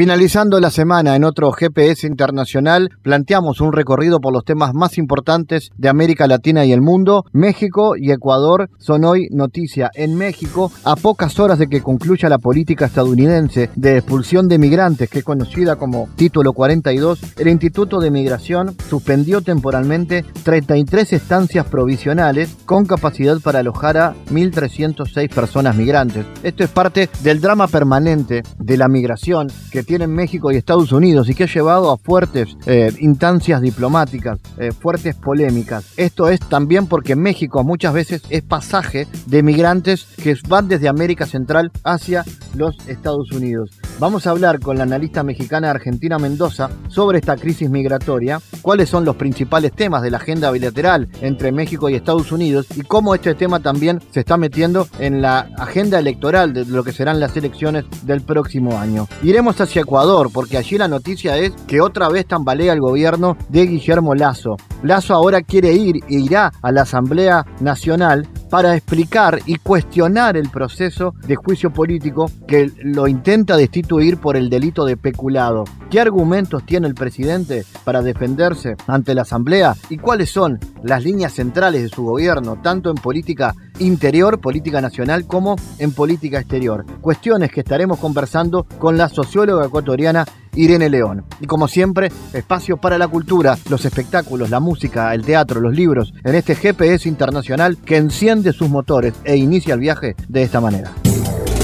Finalizando la semana en otro GPS internacional, planteamos un recorrido por los temas más importantes de América Latina y el mundo. México y Ecuador son hoy noticia. En México, a pocas horas de que concluya la política estadounidense de expulsión de migrantes, que es conocida como Título 42, el Instituto de Migración suspendió temporalmente 33 estancias provisionales con capacidad para alojar a 1.306 personas migrantes. Esto es parte del drama permanente de la migración que tienen México y Estados Unidos y que ha llevado a fuertes eh, instancias diplomáticas, eh, fuertes polémicas. Esto es también porque México muchas veces es pasaje de migrantes que van desde América Central hacia los Estados Unidos. Vamos a hablar con la analista mexicana Argentina Mendoza sobre esta crisis migratoria, cuáles son los principales temas de la agenda bilateral entre México y Estados Unidos y cómo este tema también se está metiendo en la agenda electoral de lo que serán las elecciones del próximo año. Iremos hacia Ecuador, porque allí la noticia es que otra vez tambalea el gobierno de Guillermo Lazo. Lazo ahora quiere ir e irá a la Asamblea Nacional para explicar y cuestionar el proceso de juicio político que lo intenta destituir por el delito de peculado. ¿Qué argumentos tiene el presidente para defenderse ante la Asamblea y cuáles son las líneas centrales de su gobierno, tanto en política interior, política nacional, como en política exterior? Cuestiones que estaremos conversando con la socióloga ecuatoriana Irene León. Y como siempre, espacio para la cultura, los espectáculos, la música, el teatro, los libros, en este GPS internacional que enciende sus motores e inicia el viaje de esta manera.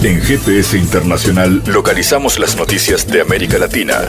En GPS Internacional localizamos las noticias de América Latina.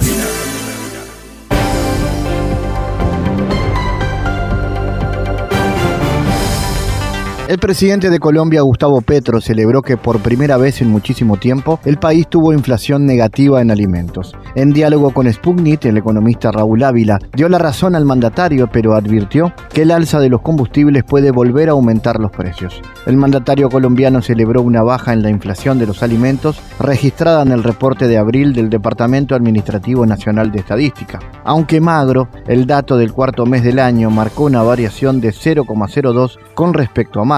El presidente de Colombia, Gustavo Petro, celebró que por primera vez en muchísimo tiempo el país tuvo inflación negativa en alimentos. En diálogo con Sputnik, el economista Raúl Ávila dio la razón al mandatario, pero advirtió que el alza de los combustibles puede volver a aumentar los precios. El mandatario colombiano celebró una baja en la inflación de los alimentos registrada en el reporte de abril del Departamento Administrativo Nacional de Estadística. Aunque magro, el dato del cuarto mes del año marcó una variación de 0,02 con respecto a marzo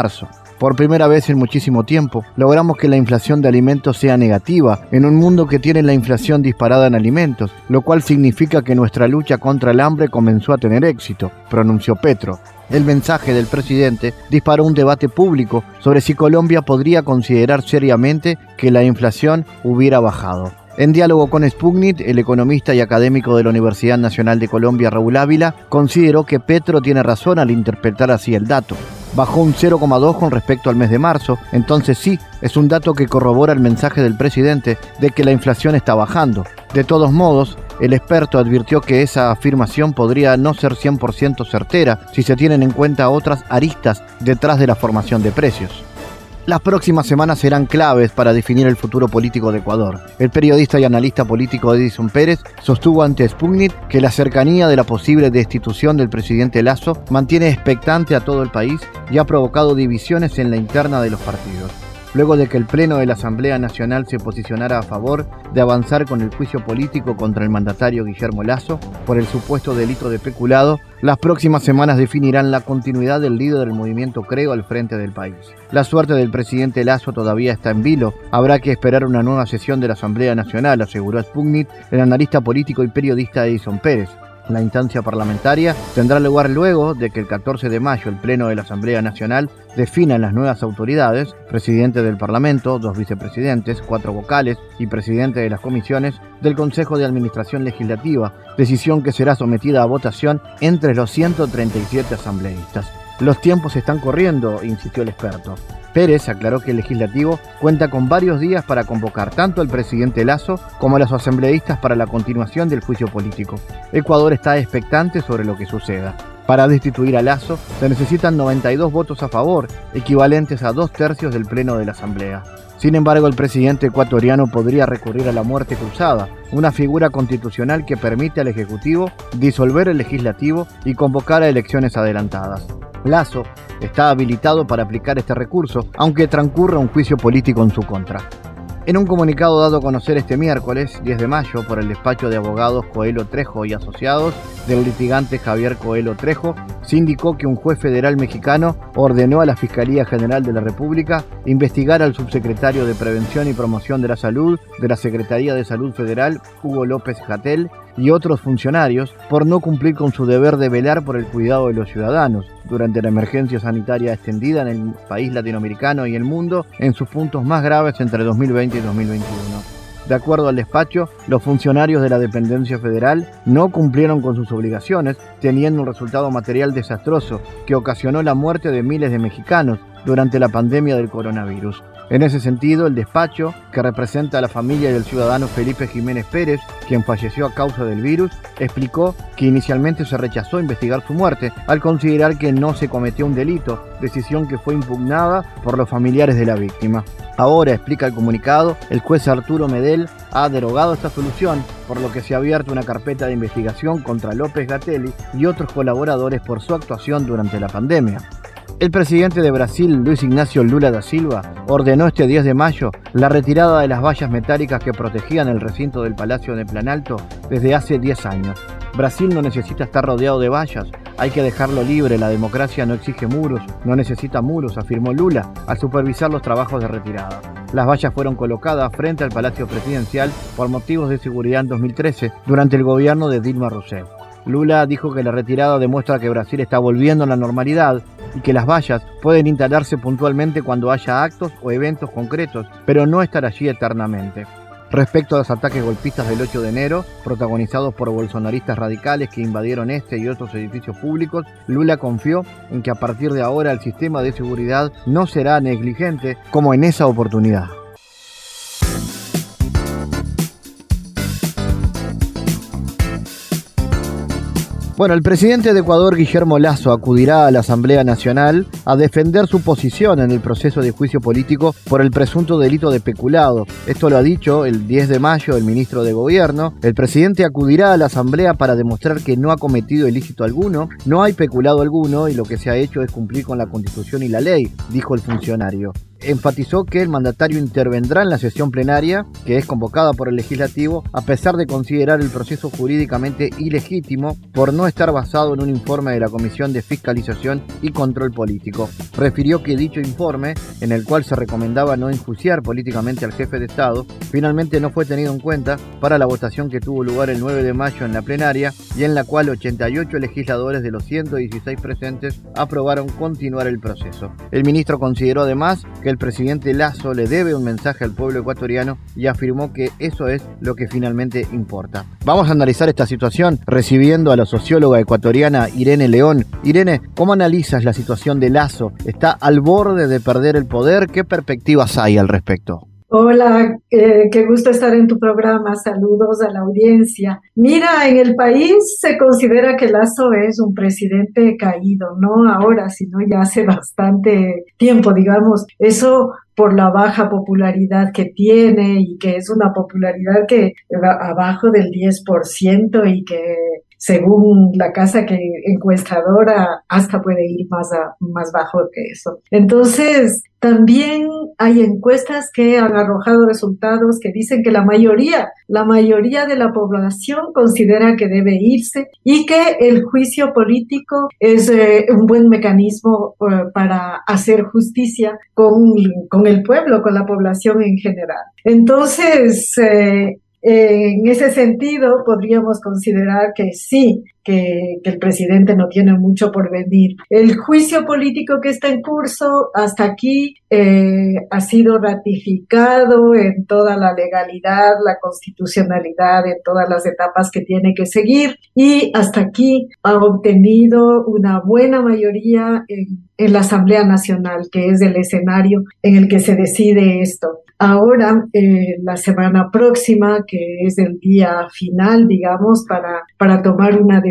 por primera vez en muchísimo tiempo, logramos que la inflación de alimentos sea negativa en un mundo que tiene la inflación disparada en alimentos, lo cual significa que nuestra lucha contra el hambre comenzó a tener éxito, pronunció Petro. El mensaje del presidente disparó un debate público sobre si Colombia podría considerar seriamente que la inflación hubiera bajado. En diálogo con Sputnik, el economista y académico de la Universidad Nacional de Colombia, Raúl Ávila, consideró que Petro tiene razón al interpretar así el dato bajó un 0,2 con respecto al mes de marzo, entonces sí, es un dato que corrobora el mensaje del presidente de que la inflación está bajando. De todos modos, el experto advirtió que esa afirmación podría no ser 100% certera si se tienen en cuenta otras aristas detrás de la formación de precios. Las próximas semanas serán claves para definir el futuro político de Ecuador. El periodista y analista político Edison Pérez sostuvo ante Sputnik que la cercanía de la posible destitución del presidente Lazo mantiene expectante a todo el país y ha provocado divisiones en la interna de los partidos luego de que el Pleno de la Asamblea Nacional se posicionara a favor de avanzar con el juicio político contra el mandatario Guillermo Lazo por el supuesto delito de peculado, las próximas semanas definirán la continuidad del líder del movimiento Creo al frente del país. La suerte del presidente Lazo todavía está en vilo. Habrá que esperar una nueva sesión de la Asamblea Nacional, aseguró Sputnik el analista político y periodista Edison Pérez. La instancia parlamentaria tendrá lugar luego de que el 14 de mayo el Pleno de la Asamblea Nacional defina las nuevas autoridades, presidente del Parlamento, dos vicepresidentes, cuatro vocales y presidente de las comisiones del Consejo de Administración Legislativa, decisión que será sometida a votación entre los 137 asambleístas. Los tiempos están corriendo, insistió el experto. Pérez aclaró que el legislativo cuenta con varios días para convocar tanto al presidente Lazo como a los asambleístas para la continuación del juicio político. Ecuador está expectante sobre lo que suceda. Para destituir a Lazo se necesitan 92 votos a favor, equivalentes a dos tercios del Pleno de la Asamblea. Sin embargo, el presidente ecuatoriano podría recurrir a la muerte cruzada, una figura constitucional que permite al Ejecutivo disolver el legislativo y convocar a elecciones adelantadas. Lazo está habilitado para aplicar este recurso, aunque transcurra un juicio político en su contra. En un comunicado dado a conocer este miércoles, 10 de mayo, por el despacho de abogados Coelho Trejo y Asociados del litigante Javier Coelho Trejo, se indicó que un juez federal mexicano ordenó a la Fiscalía General de la República investigar al subsecretario de Prevención y Promoción de la Salud de la Secretaría de Salud Federal, Hugo López Jatel, y otros funcionarios por no cumplir con su deber de velar por el cuidado de los ciudadanos durante la emergencia sanitaria extendida en el país latinoamericano y el mundo en sus puntos más graves entre 2020 y 2021. De acuerdo al despacho, los funcionarios de la dependencia federal no cumplieron con sus obligaciones, teniendo un resultado material desastroso que ocasionó la muerte de miles de mexicanos durante la pandemia del coronavirus. En ese sentido, el despacho, que representa a la familia del ciudadano Felipe Jiménez Pérez, quien falleció a causa del virus, explicó que inicialmente se rechazó investigar su muerte al considerar que no se cometió un delito, decisión que fue impugnada por los familiares de la víctima. Ahora, explica el comunicado, el juez Arturo Medel ha derogado esta solución, por lo que se ha abierto una carpeta de investigación contra López Gatelli y otros colaboradores por su actuación durante la pandemia. El presidente de Brasil, Luis Ignacio Lula da Silva, ordenó este 10 de mayo la retirada de las vallas metálicas que protegían el recinto del Palacio de Planalto desde hace 10 años. Brasil no necesita estar rodeado de vallas, hay que dejarlo libre, la democracia no exige muros, no necesita muros, afirmó Lula al supervisar los trabajos de retirada. Las vallas fueron colocadas frente al Palacio Presidencial por motivos de seguridad en 2013, durante el gobierno de Dilma Rousseff. Lula dijo que la retirada demuestra que Brasil está volviendo a la normalidad y que las vallas pueden instalarse puntualmente cuando haya actos o eventos concretos, pero no estar allí eternamente. Respecto a los ataques golpistas del 8 de enero, protagonizados por bolsonaristas radicales que invadieron este y otros edificios públicos, Lula confió en que a partir de ahora el sistema de seguridad no será negligente como en esa oportunidad. Bueno, el presidente de Ecuador, Guillermo Lazo, acudirá a la Asamblea Nacional a defender su posición en el proceso de juicio político por el presunto delito de peculado. Esto lo ha dicho el 10 de mayo el ministro de Gobierno. El presidente acudirá a la Asamblea para demostrar que no ha cometido ilícito alguno, no hay peculado alguno y lo que se ha hecho es cumplir con la Constitución y la ley, dijo el funcionario enfatizó que el mandatario intervendrá en la sesión plenaria, que es convocada por el legislativo, a pesar de considerar el proceso jurídicamente ilegítimo por no estar basado en un informe de la Comisión de Fiscalización y Control Político. Refirió que dicho informe, en el cual se recomendaba no enjuiciar políticamente al jefe de Estado, finalmente no fue tenido en cuenta para la votación que tuvo lugar el 9 de mayo en la plenaria y en la cual 88 legisladores de los 116 presentes aprobaron continuar el proceso. El ministro consideró además que el presidente Lazo le debe un mensaje al pueblo ecuatoriano y afirmó que eso es lo que finalmente importa. Vamos a analizar esta situación recibiendo a la socióloga ecuatoriana Irene León. Irene, ¿cómo analizas la situación de Lazo? ¿Está al borde de perder el poder? ¿Qué perspectivas hay al respecto? Hola, eh, qué gusto estar en tu programa. Saludos a la audiencia. Mira, en el país se considera que Lazo es un presidente caído, no ahora, sino ya hace bastante tiempo, digamos. Eso por la baja popularidad que tiene y que es una popularidad que va abajo del 10% y que según la casa que encuestadora hasta puede ir más, más bajo que eso. Entonces, también hay encuestas que han arrojado resultados que dicen que la mayoría, la mayoría de la población considera que debe irse y que el juicio político es eh, un buen mecanismo eh, para hacer justicia con, con el pueblo, con la población en general. Entonces, eh, en ese sentido, podríamos considerar que sí, que, el presidente no tiene mucho por venir. El juicio político que está en curso hasta aquí eh, ha sido ratificado en toda la legalidad, la constitucionalidad, en todas las etapas que tiene que seguir y hasta aquí ha obtenido una buena mayoría en, en la Asamblea Nacional, que es el escenario en el que se decide esto. Ahora, eh, la semana próxima, que es el día final, digamos, para, para tomar una decisión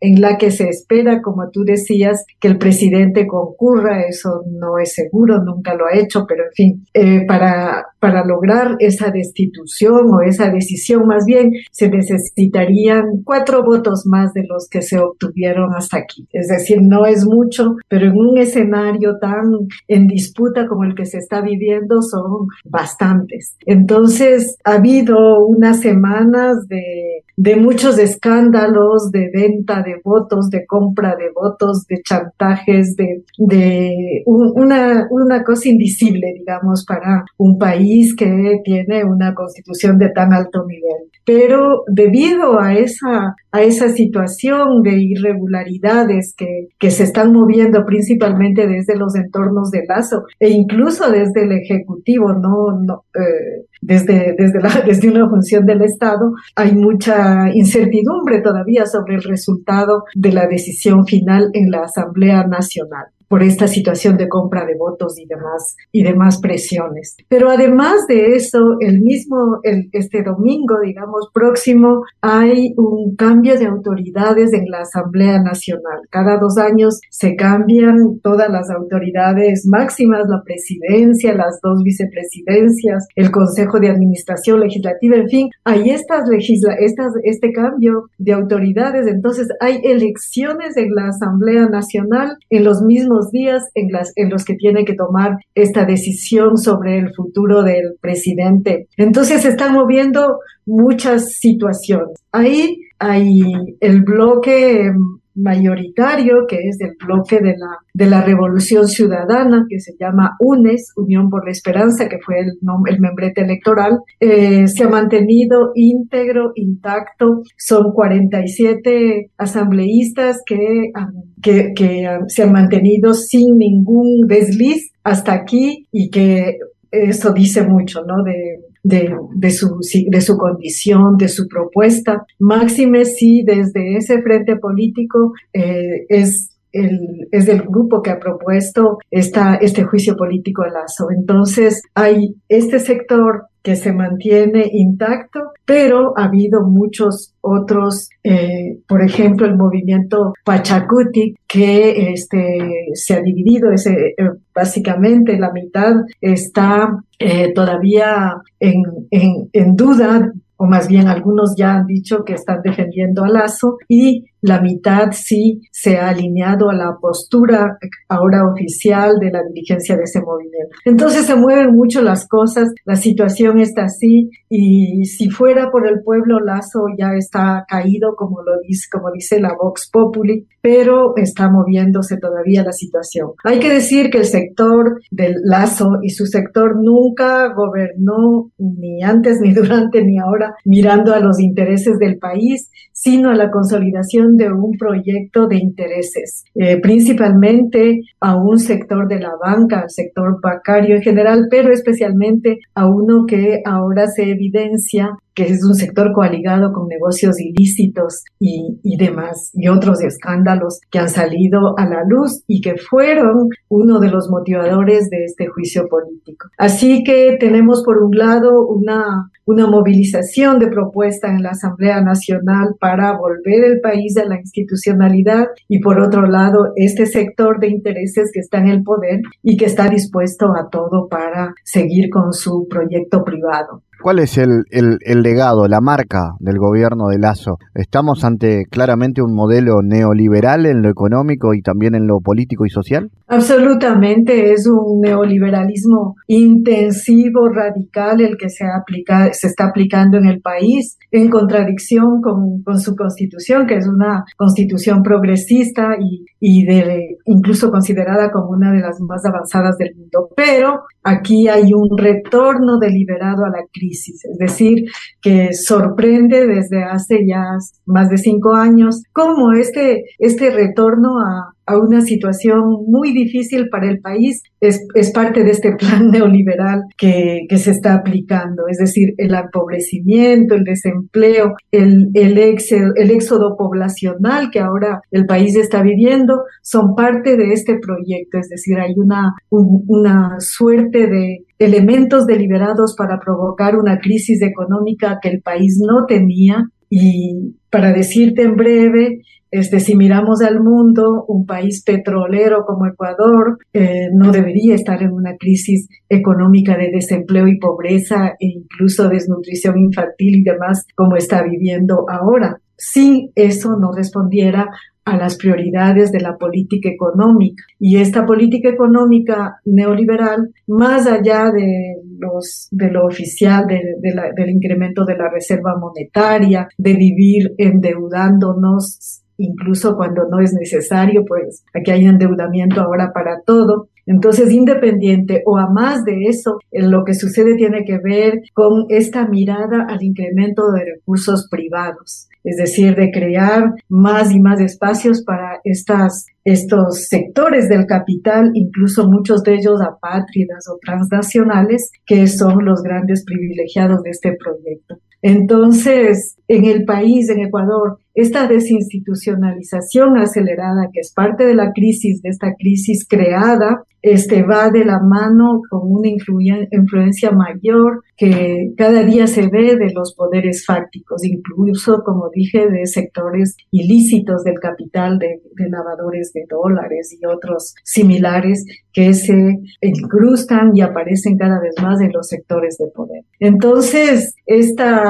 en la que se espera, como tú decías, que el presidente concurra, eso no es seguro, nunca lo ha hecho, pero en fin, eh, para, para lograr esa destitución o esa decisión, más bien se necesitarían cuatro votos más de los que se obtuvieron hasta aquí. Es decir, no es mucho, pero en un escenario tan en disputa como el que se está viviendo son bastantes. Entonces, ha habido unas semanas de, de muchos escándalos de venta de votos, de compra de votos, de chantajes, de, de una, una cosa invisible, digamos, para un país que tiene una constitución de tan alto nivel. Pero debido a esa, a esa situación de irregularidades que, que se están moviendo principalmente desde los entornos de Lazo e incluso desde el Ejecutivo, no, no eh, desde, desde, la, desde una función del Estado, hay mucha incertidumbre todavía sobre el resultado de la decisión final en la Asamblea Nacional por esta situación de compra de votos y demás y demás presiones. Pero además de eso, el mismo el, este domingo, digamos próximo, hay un cambio de autoridades en la Asamblea Nacional. Cada dos años se cambian todas las autoridades máximas, la presidencia, las dos vicepresidencias, el Consejo de Administración Legislativa, en fin, hay estas legisla estas este cambio de autoridades. Entonces hay elecciones en la Asamblea Nacional en los mismos días en, las, en los que tiene que tomar esta decisión sobre el futuro del presidente. Entonces se están moviendo muchas situaciones. Ahí hay el bloque mayoritario, que es el bloque de la, de la Revolución Ciudadana, que se llama UNES, Unión por la Esperanza, que fue el, el membrete electoral, eh, se ha mantenido íntegro, intacto. Son 47 asambleístas que, que, que se han mantenido sin ningún desliz hasta aquí y que eso dice mucho, ¿no? De, de, su, de su condición, de su propuesta. Máxime sí, desde ese frente político eh, es el, es del grupo que ha propuesto esta, este juicio político de Lazo. Entonces, hay este sector que se mantiene intacto, pero ha habido muchos otros, eh, por ejemplo, el movimiento Pachacuti, que este, se ha dividido, ese, eh, básicamente la mitad está eh, todavía en, en, duda o más bien algunos ya han dicho que están defendiendo a Lazo y la mitad sí se ha alineado a la postura ahora oficial de la dirigencia de ese movimiento. Entonces se mueven mucho las cosas, la situación está así y si fuera por el pueblo Lazo ya está caído como lo dice, como dice la Vox Populi, pero está moviéndose todavía la situación. Hay que decir que el sector del Lazo y su sector nunca gobernó ni antes ni durante ni ahora mirando a los intereses del país, sino a la consolidación de un proyecto de intereses, eh, principalmente a un sector de la banca, al sector bancario en general, pero especialmente a uno que ahora se evidencia que es un sector coaligado con negocios ilícitos y, y, demás, y otros escándalos que han salido a la luz y que fueron uno de los motivadores de este juicio político. Así que tenemos por un lado una, una movilización de propuesta en la Asamblea Nacional para volver el país a la institucionalidad y por otro lado este sector de intereses que está en el poder y que está dispuesto a todo para seguir con su proyecto privado. ¿Cuál es el, el, legado, la marca del gobierno de Lazo? ¿Estamos ante claramente un modelo neoliberal en lo económico y también en lo político y social? Absolutamente, es un neoliberalismo intensivo, radical, el que se, aplica, se está aplicando en el país, en contradicción con, su constitución, que es una constitución progresista y, y de, incluso considerada como una de las más avanzadas del mundo. Pero aquí hay un retorno deliberado a la crisis, es decir, que sorprende desde hace ya más de cinco años cómo este, este retorno a, a una situación muy difícil para el país es, es parte de este plan neoliberal que, que, se está aplicando, es decir, el empobrecimiento, el desempleo, el, el, el éxodo poblacional que ahora el país está viviendo, son parte de este proyecto, es decir, hay una, una suerte de elementos deliberados para provocar una crisis económica que el país no tenía y para decirte en breve, este, si miramos al mundo, un país petrolero como Ecuador eh, no debería estar en una crisis económica de desempleo y pobreza e incluso desnutrición infantil y demás como está viviendo ahora. Si eso no respondiera a las prioridades de la política económica. Y esta política económica neoliberal, más allá de, los, de lo oficial, del incremento de la reserva monetaria, de vivir endeudándonos incluso cuando no es necesario, pues aquí hay endeudamiento ahora para todo. Entonces, independiente o a más de eso, lo que sucede tiene que ver con esta mirada al incremento de recursos privados, es decir, de crear más y más espacios para estas, estos sectores del capital, incluso muchos de ellos apátridas o transnacionales, que son los grandes privilegiados de este proyecto. Entonces, en el país, en Ecuador, esta desinstitucionalización acelerada, que es parte de la crisis, de esta crisis creada, este, va de la mano con una influencia mayor que cada día se ve de los poderes fácticos, incluso, como dije, de sectores ilícitos del capital, de, de lavadores de dólares y otros similares que se incrustan y aparecen cada vez más en los sectores de poder. Entonces,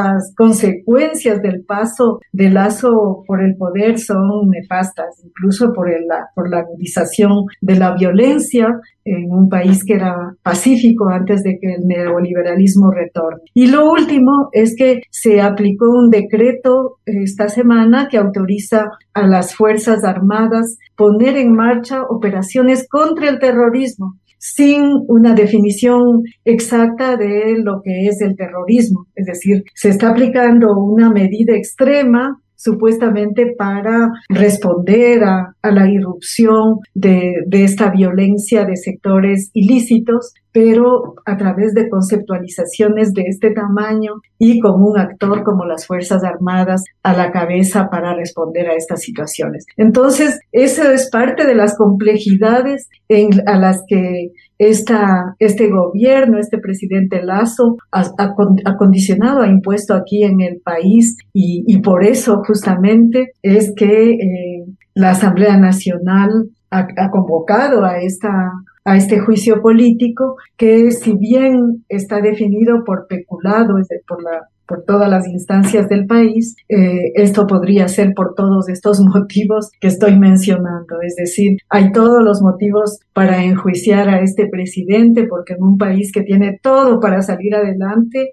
estas consecuencias del paso del lazo por el poder son nefastas, incluso por, la, por la agudización de la violencia en un país que era pacífico antes de que el neoliberalismo retorne. Y lo último es que se aplicó un decreto esta semana que autoriza a las Fuerzas Armadas poner en marcha operaciones contra el terrorismo sin una definición exacta de lo que es el terrorismo. Es decir, se está aplicando una medida extrema supuestamente para responder a, la irrupción de, esta violencia de sectores ilícitos, pero a través de conceptualizaciones de este tamaño y con un actor como las Fuerzas Armadas a la cabeza para responder a estas situaciones. Entonces, eso es parte de las complejidades en, a las que esta, este gobierno, este presidente Lazo, ha, condicionado, ha impuesto aquí en el país y, y por eso justamente es que eh, la Asamblea Nacional ha, ha convocado a esta a este juicio político que si bien está definido por peculado, por todas las instancias del país, eh, esto podría ser por todos estos motivos que estoy mencionando. Es decir, hay todos los motivos para enjuiciar a este presidente porque en un país que tiene todo para salir adelante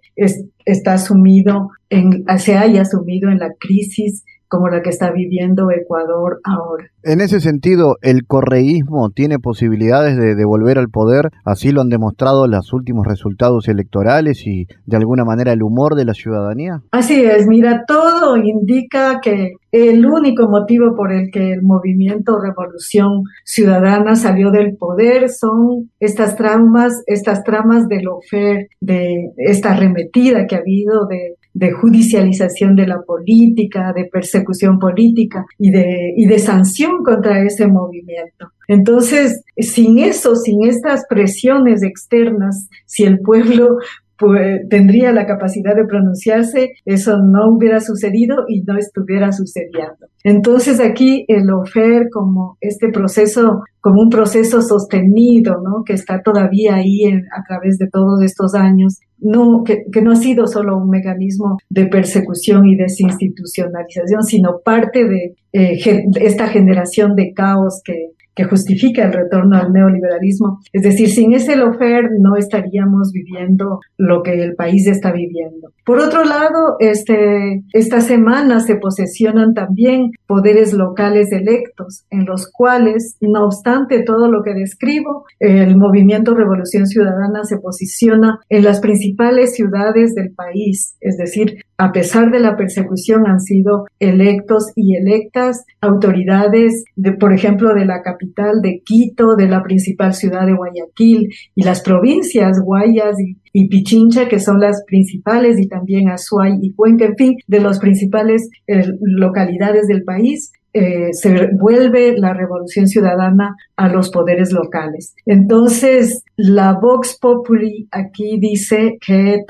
está sumido en, se haya sumido en la crisis como la que está viviendo Ecuador ahora. En ese sentido, ¿el correísmo tiene posibilidades de devolver al poder? Así lo han demostrado los últimos resultados electorales y de alguna manera el humor de la ciudadanía. Así es, mira, todo indica que el único motivo por el que el movimiento Revolución Ciudadana salió del poder son estas tramas, estas tramas del ofer, de esta arremetida que ha habido de de judicialización de la política, de persecución política y de, y de sanción contra ese movimiento. Entonces, sin eso, sin estas presiones externas, si el pueblo pues, tendría la capacidad de pronunciarse, eso no hubiera sucedido y no estuviera sucediendo. Entonces aquí el OFER como este proceso, como un proceso sostenido, ¿no? Que está todavía ahí a través de todos estos años, no, que, no ha sido solo un mecanismo de persecución y desinstitucionalización, sino parte de eh, esta generación de caos que, que justifica el retorno al neoliberalismo. Es decir, sin ese lofer no estaríamos viviendo lo que el país está viviendo. Por otro lado, este, esta semana se posesionan también poderes locales electos, en los cuales, no obstante todo lo que describo, el movimiento Revolución Ciudadana se posiciona en las principales ciudades del país, es decir, a pesar de la persecución han sido electos y electas autoridades de, por ejemplo, de la capital de Quito, de la principal ciudad de Guayaquil y las provincias Guayas y, Pichincha, que son las principales, y también Azuay y Cuenca, en fin, de las principales eh, localidades del país eh, se vuelve la revolución ciudadana a los poderes locales. Entonces, la Vox Populi aquí dice que eh,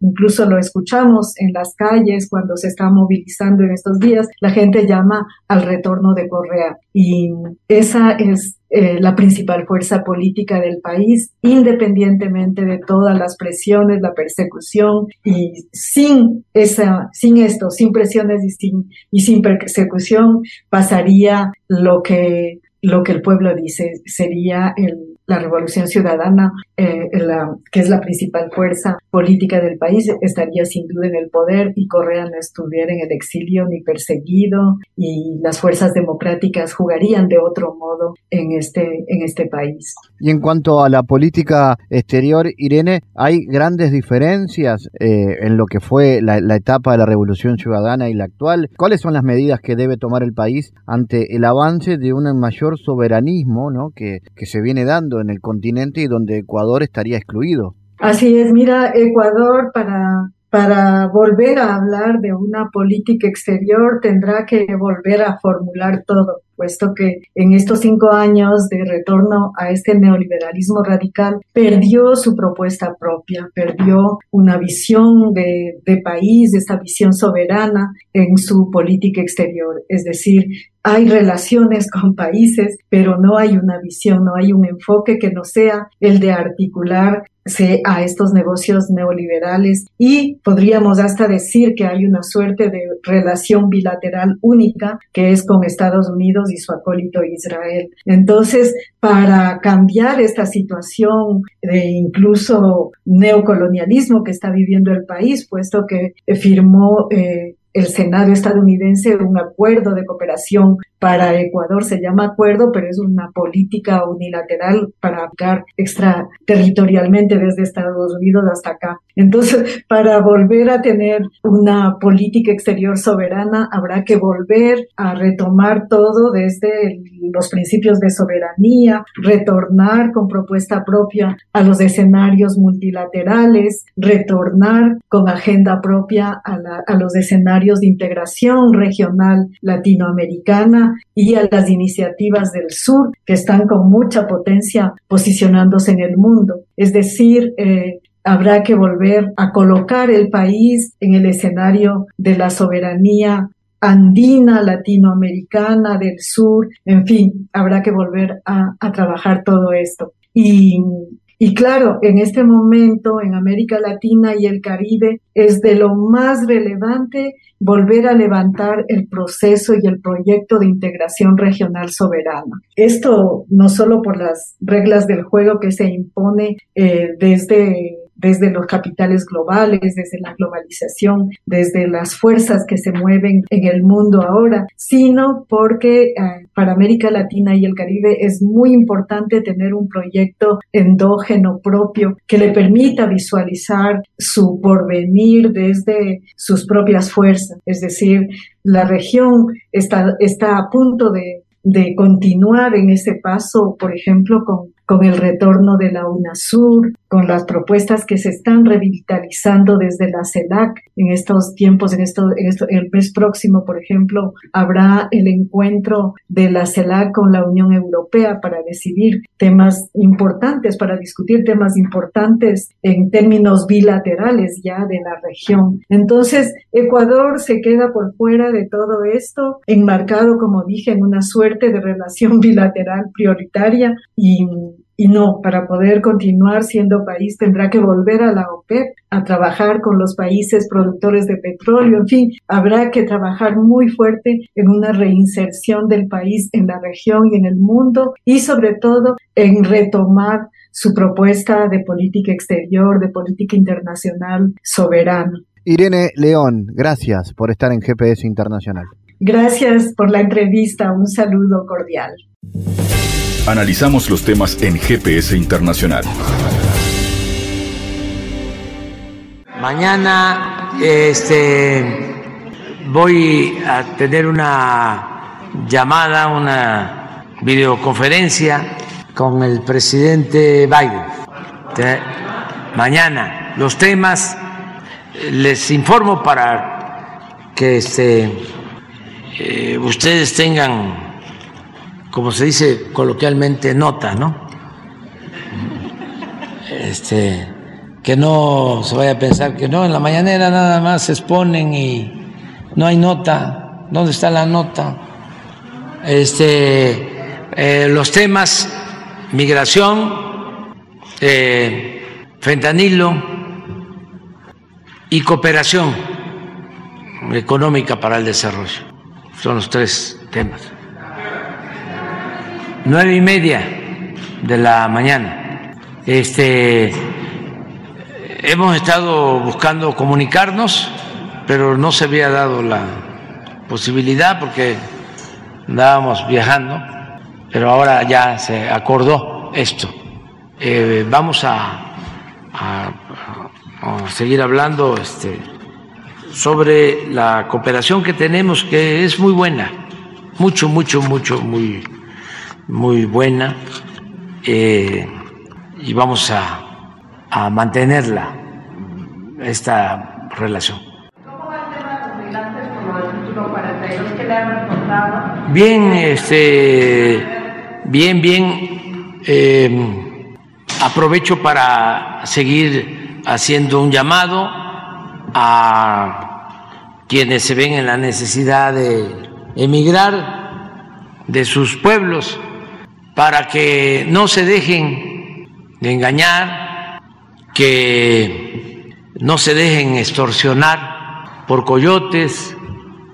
incluso lo escuchamos en las calles cuando se está movilizando en estos días, la gente llama al retorno de Correa y esa es eh, la principal fuerza política del país, independientemente de todas las presiones, la persecución y sin esa, sin esto, sin presiones y sin, y sin persecución, pasaría lo que lo que el pueblo dice sería la revolución ciudadana, eh, que es la principal fuerza política del país, estaría sin duda en el poder y Correa no estuviera en el exilio ni perseguido y las fuerzas democráticas jugarían de otro modo en este, en este país. Y en cuanto a la política exterior, Irene, ¿hay grandes diferencias eh, en lo que fue la, la etapa de la revolución ciudadana y la actual? ¿Cuáles son las medidas que debe tomar el país ante el avance de una mayor soberanismo ¿no? que, que se viene dando en el continente y donde Ecuador estaría excluido. Así es, mira, Ecuador para para volver a hablar de una política exterior tendrá que volver a formular todo, puesto que en estos cinco años de retorno a este neoliberalismo radical perdió su propuesta propia, perdió una visión de, de país, esta visión soberana en su política exterior. Es decir, hay relaciones con países, pero no hay una visión, no hay un enfoque que no sea el de articular a estos negocios neoliberales y podríamos hasta decir que hay una suerte de relación bilateral única que es con Estados Unidos y su acólito Israel. Entonces, para cambiar esta situación de incluso neocolonialismo que está viviendo el país, puesto que firmó eh, el Senado estadounidense un acuerdo de cooperación para Ecuador. Se llama acuerdo, pero es una política unilateral para aplicar extraterritorialmente desde Estados Unidos hasta acá. Entonces, para volver a tener una política exterior soberana, habrá que volver a retomar todo desde los principios de soberanía, retornar con propuesta propia a los escenarios multilaterales, retornar con agenda propia a, a los escenarios de integración regional latinoamericana y a las iniciativas del sur que están con mucha potencia posicionándose en el mundo. Es decir, eh, habrá que volver a colocar el país en el escenario de la soberanía andina, latinoamericana, del sur, en fin, habrá que volver a, a trabajar todo esto. Y y claro, en este momento en América Latina y el Caribe es de lo más relevante volver a levantar el proceso y el proyecto de integración regional soberana. Esto no solo por las reglas del juego que se impone eh, desde desde los capitales globales, desde la globalización, desde las fuerzas que se mueven en el mundo ahora, sino porque eh, para América Latina y el Caribe es muy importante tener un proyecto endógeno propio que le permita visualizar su porvenir desde sus propias fuerzas. Es decir, la región está, está a punto de de continuar en ese paso, por ejemplo, con con el retorno de la UNASUR, con las propuestas que se están revitalizando desde la CELAC en estos tiempos, en esto, en esto, el mes próximo, por ejemplo, habrá el encuentro de la CELAC con la Unión Europea para decidir temas importantes, para discutir temas importantes en términos bilaterales ya de la región. Entonces, Ecuador se queda por fuera de todo esto, enmarcado, como dije, en una suerte de relación bilateral prioritaria y y no, para poder continuar siendo país tendrá que volver a la OPEP a trabajar con los países productores de petróleo. En fin, habrá que trabajar muy fuerte en una reinserción del país en la región y en el mundo y sobre todo en retomar su propuesta de política exterior, de política internacional soberana. Irene León, gracias por estar en GPS Internacional. Gracias por la entrevista. Un saludo cordial. Analizamos los temas en GPS Internacional. Mañana este, voy a tener una llamada, una videoconferencia con el presidente Biden. Mañana los temas les informo para que este, eh, ustedes tengan, como se dice coloquialmente, nota, ¿no? Este, que no se vaya a pensar que no, en la mañanera nada más se exponen y no hay nota. ¿Dónde está la nota? Este, eh, los temas migración, eh, fentanilo y cooperación económica para el desarrollo. Son los tres temas. Nueve y media de la mañana. Este, hemos estado buscando comunicarnos, pero no se había dado la posibilidad porque andábamos viajando, pero ahora ya se acordó esto. Eh, vamos a, seguir hablando este, sobre la cooperación que tenemos, que es muy buena, mucho, mucho, mucho, muy, muy buena, eh, y vamos a, a mantenerla, esta relación. ¿Cómo el los migrantes del título 42 que le han reportado? Bien, este, bien, bien. Eh, aprovecho para seguir haciendo un llamado a quienes se ven en la necesidad de emigrar de sus pueblos para que no se dejen de engañar, que no se dejen extorsionar por coyotes,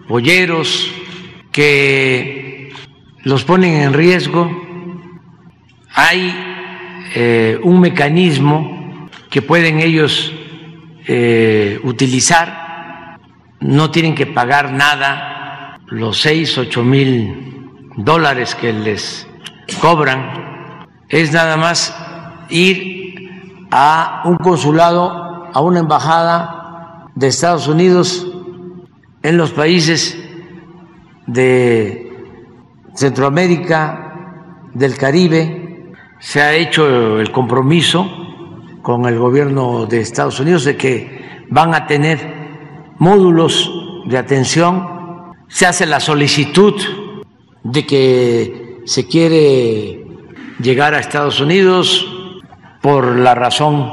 polleros, que los ponen en riesgo. Hay eh, un mecanismo que pueden ellos eh, utilizar, no tienen que pagar nada, los seis, ocho mil dólares que les cobran, es nada más ir a un consulado, a una embajada de Estados Unidos en los países de Centroamérica, del Caribe, se ha hecho el compromiso con el gobierno de Estados Unidos de que van a tener módulos de atención, se hace la solicitud de que se quiere llegar a Estados Unidos por la razón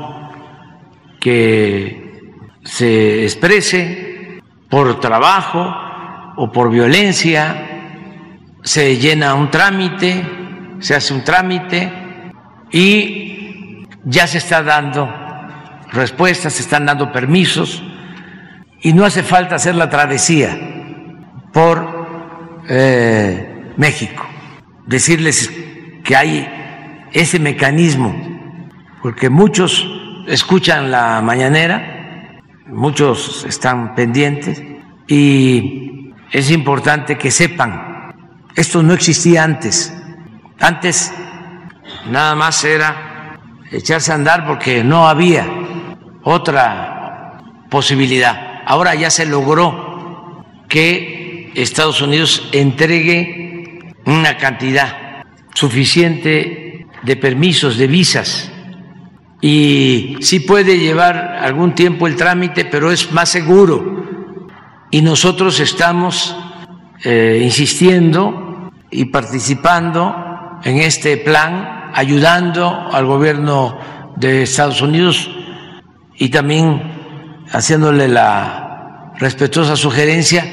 que se exprese, por trabajo o por violencia, se llena un trámite, se hace un trámite y ya se está dando respuestas, se están dando permisos y no hace falta hacer la travesía por eh, México. Decirles que hay ese mecanismo, porque muchos escuchan la mañanera, muchos están pendientes y es importante que sepan, esto no existía antes. Antes nada más era echarse a andar porque no había otra posibilidad. Ahora ya se logró que Estados Unidos entregue una cantidad suficiente de permisos, de visas, y sí puede llevar algún tiempo el trámite, pero es más seguro. Y nosotros estamos eh, insistiendo y participando en este plan, ayudando al gobierno de Estados Unidos y también haciéndole la respetuosa sugerencia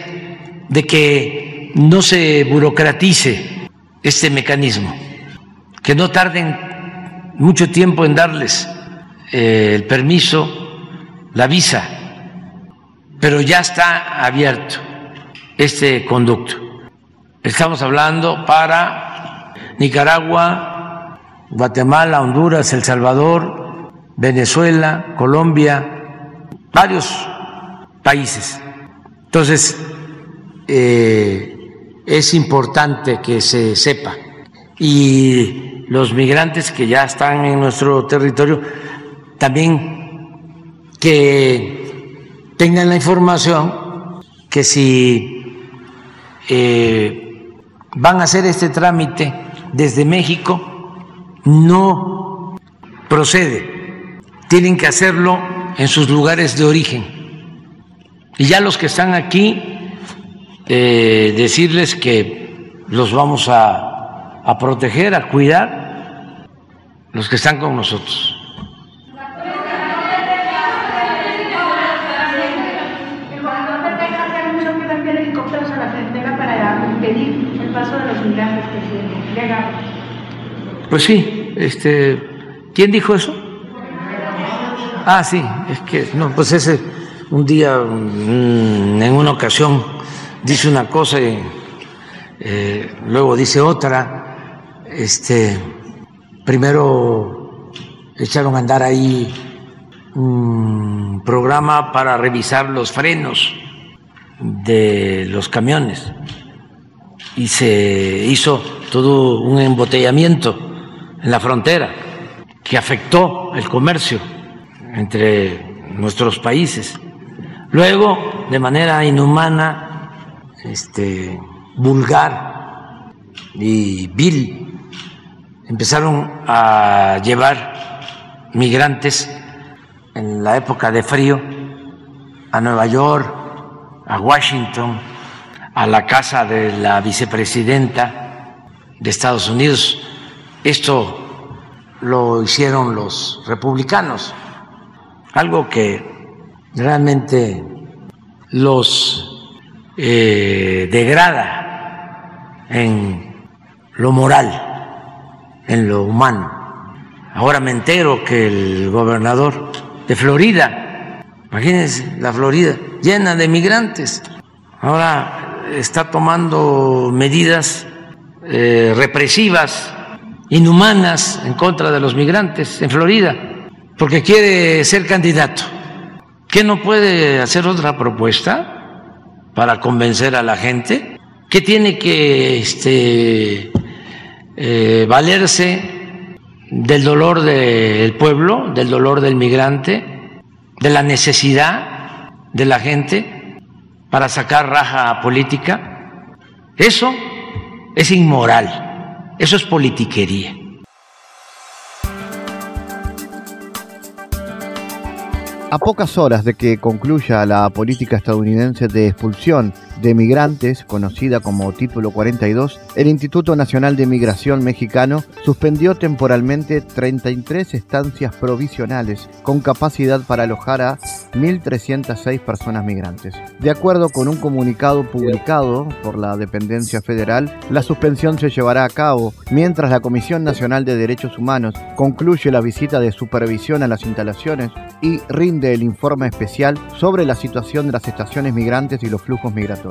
de que no se burocratice este mecanismo, que no tarden mucho tiempo en darles eh, el permiso, la visa, pero ya está abierto este conducto. Estamos hablando para Nicaragua, Guatemala, Honduras, El Salvador, Venezuela, Colombia, varios países. Entonces, eh, es importante que se sepa. Y los migrantes que ya están en nuestro territorio, también que tengan la información que si eh, van a hacer este trámite desde México, no procede, tienen que hacerlo en sus lugares de origen. Y ya los que están aquí eh, decirles que los vamos a, a proteger, a cuidar, los que están con nosotros. Pues sí, este, ¿quién dijo eso? Ah, sí, es que no, pues ese un día mm, en una ocasión dice una cosa y eh, luego dice otra. Este, primero echaron a andar ahí un programa para revisar los frenos de los camiones y se hizo todo un embotellamiento en la frontera que afectó el comercio entre nuestros países. Luego, de manera inhumana, este, vulgar y vil, empezaron a llevar migrantes en la época de frío a Nueva York, a Washington, a la casa de la vicepresidenta de Estados Unidos. Esto lo hicieron los republicanos, algo que realmente los eh, degrada en lo moral, en lo humano. Ahora me entero que el gobernador de Florida, imagínense la Florida, llena de migrantes, ahora está tomando medidas eh, represivas, inhumanas en contra de los migrantes en Florida, porque quiere ser candidato. ¿Qué no puede hacer otra propuesta para convencer a la gente? ¿Qué tiene que este, eh, valerse del dolor del pueblo, del dolor del migrante, de la necesidad de la gente para sacar raja política? Eso es inmoral, eso es politiquería. A pocas horas de que concluya la política estadounidense de expulsión de migrantes, conocida como Título 42, el Instituto Nacional de Migración mexicano suspendió temporalmente 33 estancias provisionales con capacidad para alojar a 1.306 personas migrantes. De acuerdo con un comunicado publicado por la dependencia federal, la suspensión se llevará a cabo mientras la Comisión Nacional de Derechos Humanos concluye la visita de supervisión a las instalaciones y rinde el informe especial sobre la situación de las estaciones migrantes y los flujos migratorios.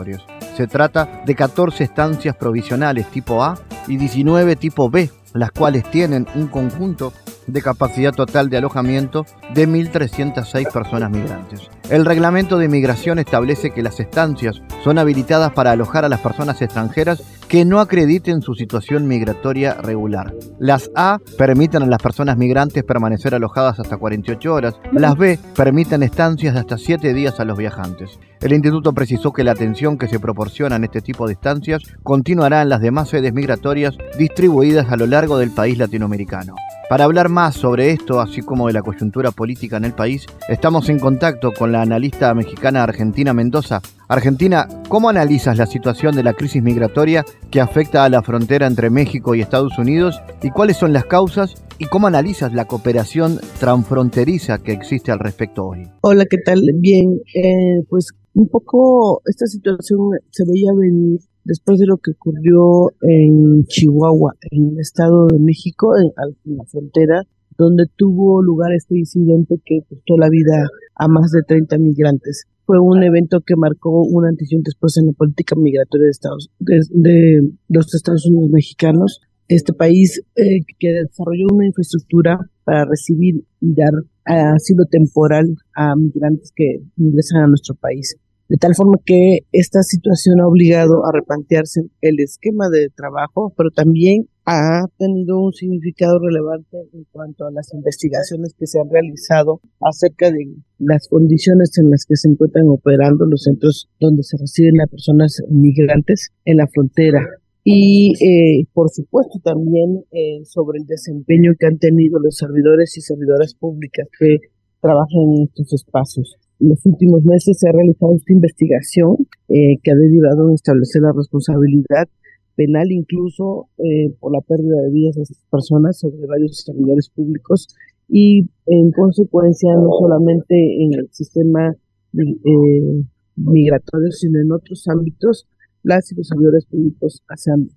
Se trata de 14 estancias provisionales tipo A y 19 tipo B, las cuales tienen un conjunto de capacidad total de alojamiento de 1.306 personas migrantes. El reglamento de migración establece que las estancias son habilitadas para alojar a las personas extranjeras que no acrediten su situación migratoria regular. Las A permiten a las personas migrantes permanecer alojadas hasta 48 horas. Las B permiten estancias de hasta 7 días a los viajantes. El instituto precisó que la atención que se proporciona en este tipo de estancias continuará en las demás sedes migratorias distribuidas a lo largo del país latinoamericano. Para hablar más sobre esto, así como de la coyuntura política en el país, estamos en contacto con la analista mexicana Argentina Mendoza. Argentina, ¿cómo analizas la situación de la crisis migratoria que afecta a la frontera entre México y Estados Unidos y cuáles son las causas y cómo analizas la cooperación transfronteriza que existe al respecto hoy? Hola, ¿qué tal? Bien, eh, pues un poco esta situación se veía venir después de lo que ocurrió en Chihuahua, en el Estado de México, en, en la frontera, donde tuvo lugar este incidente que costó la vida a más de 30 migrantes. Fue un evento que marcó un antes y un después en la política migratoria de, Estados, de, de los Estados Unidos mexicanos. Este país eh, que desarrolló una infraestructura para recibir y dar asilo temporal a migrantes que ingresan a nuestro país de tal forma que esta situación ha obligado a replantearse el esquema de trabajo, pero también ha tenido un significado relevante en cuanto a las investigaciones que se han realizado acerca de las condiciones en las que se encuentran operando los centros donde se reciben a personas migrantes en la frontera. Y eh, por supuesto también eh, sobre el desempeño que han tenido los servidores y servidoras públicas que trabajan en estos espacios. En los últimos meses se ha realizado esta investigación eh, que ha derivado en establecer la responsabilidad penal incluso eh, por la pérdida de vidas de estas personas sobre varios servidores públicos y en consecuencia no solamente en el sistema eh, migratorio sino en otros ámbitos las y los servidores públicos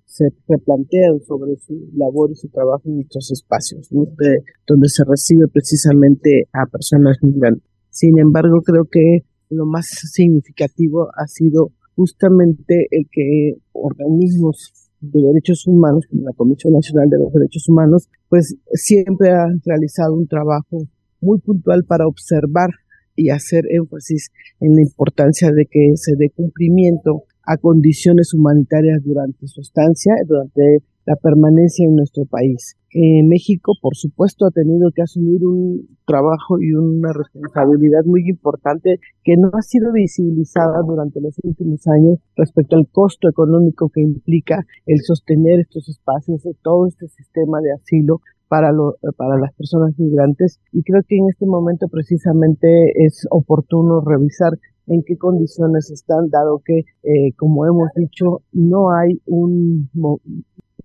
se, replantean sobre su labor y su trabajo en estos espacios, donde se recibe precisamente a personas migrantes. Sin embargo, creo que lo más significativo ha sido justamente el que organismos de derechos humanos, como la Comisión Nacional de los Derechos Humanos, pues siempre han realizado un trabajo muy puntual para observar y hacer énfasis en la importancia de que se dé cumplimiento a condiciones humanitarias durante su estancia, durante la permanencia en nuestro país. Eh, México, por supuesto, ha tenido que asumir un trabajo y una responsabilidad muy importante que no ha sido visibilizada durante los últimos años respecto al costo económico que implica el sostener estos espacios de todo este sistema de asilo para, lo, para las personas migrantes y creo que en este momento precisamente es oportuno revisar en qué condiciones están, dado que, eh, como hemos dicho, no hay un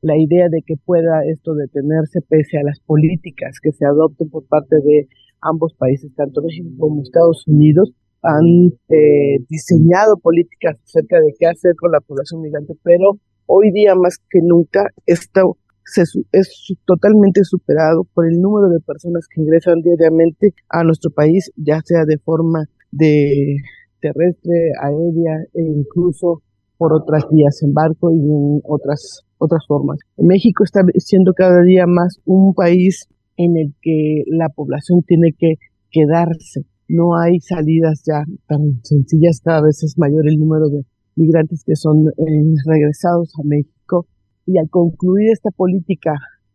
la idea de que pueda esto detenerse pese a las políticas que se adopten por parte de ambos países, tanto México como Estados Unidos, han eh, diseñado políticas acerca de qué hacer con la población migrante, pero hoy día más que nunca esto es totalmente superado por el número de personas que ingresan diariamente a nuestro país, ya sea de forma de terrestre, aérea e incluso por otras vías en barco y en otras, otras formas. México está siendo cada día más un país en el que la población tiene que quedarse. No hay salidas ya tan sencillas, cada vez es mayor el número de migrantes que son eh, regresados a México. Y al concluir esta política,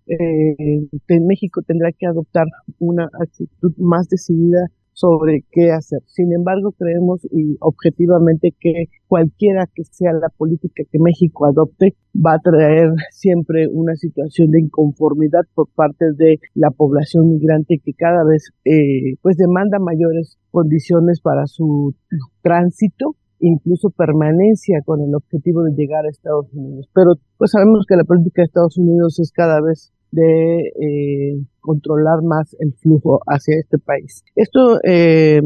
eh, México tendrá que adoptar una actitud más decidida sobre qué hacer. Sin embargo, creemos y objetivamente que cualquiera que sea la política que México adopte va a traer siempre una situación de inconformidad por parte de la población migrante que cada vez eh, pues demanda mayores condiciones para su tránsito incluso permanencia con el objetivo de llegar a Estados Unidos. Pero pues sabemos que la política de Estados Unidos es cada vez de eh, controlar más el flujo hacia este país. Esto eh,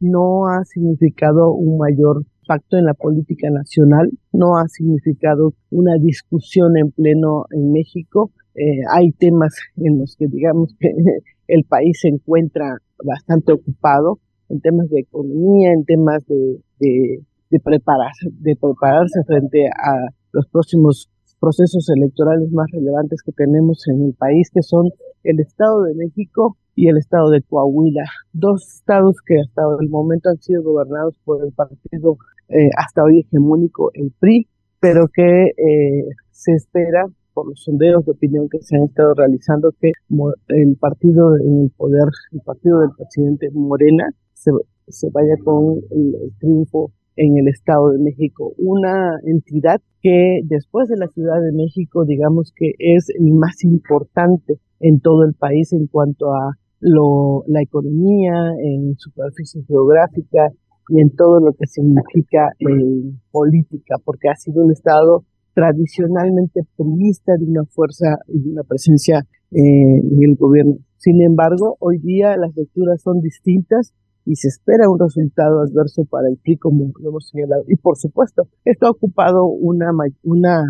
no ha significado un mayor pacto en la política nacional, no ha significado una discusión en pleno en México. Eh, hay temas en los que digamos que el país se encuentra bastante ocupado en temas de economía, en temas de, de, de, prepararse, de prepararse frente a los próximos procesos electorales más relevantes que tenemos en el país, que son el Estado de México y el Estado de Coahuila, dos estados que hasta el momento han sido gobernados por el partido eh, hasta hoy hegemónico, el PRI, pero que eh, se espera por los sondeos de opinión que se han estado realizando que el partido en el poder, el partido del presidente Morena, se, se vaya con el triunfo en el Estado de México, una entidad que después de la Ciudad de México, digamos que es el más importante en todo el país en cuanto a lo, la economía, en superficie geográfica y en todo lo que significa política, porque ha sido un Estado tradicionalmente priista de una fuerza y de una presencia eh, en el gobierno. Sin embargo, hoy día las lecturas son distintas y se espera un resultado adverso para el PRI, como lo hemos señalado. Y por supuesto, esto ha ocupado una, una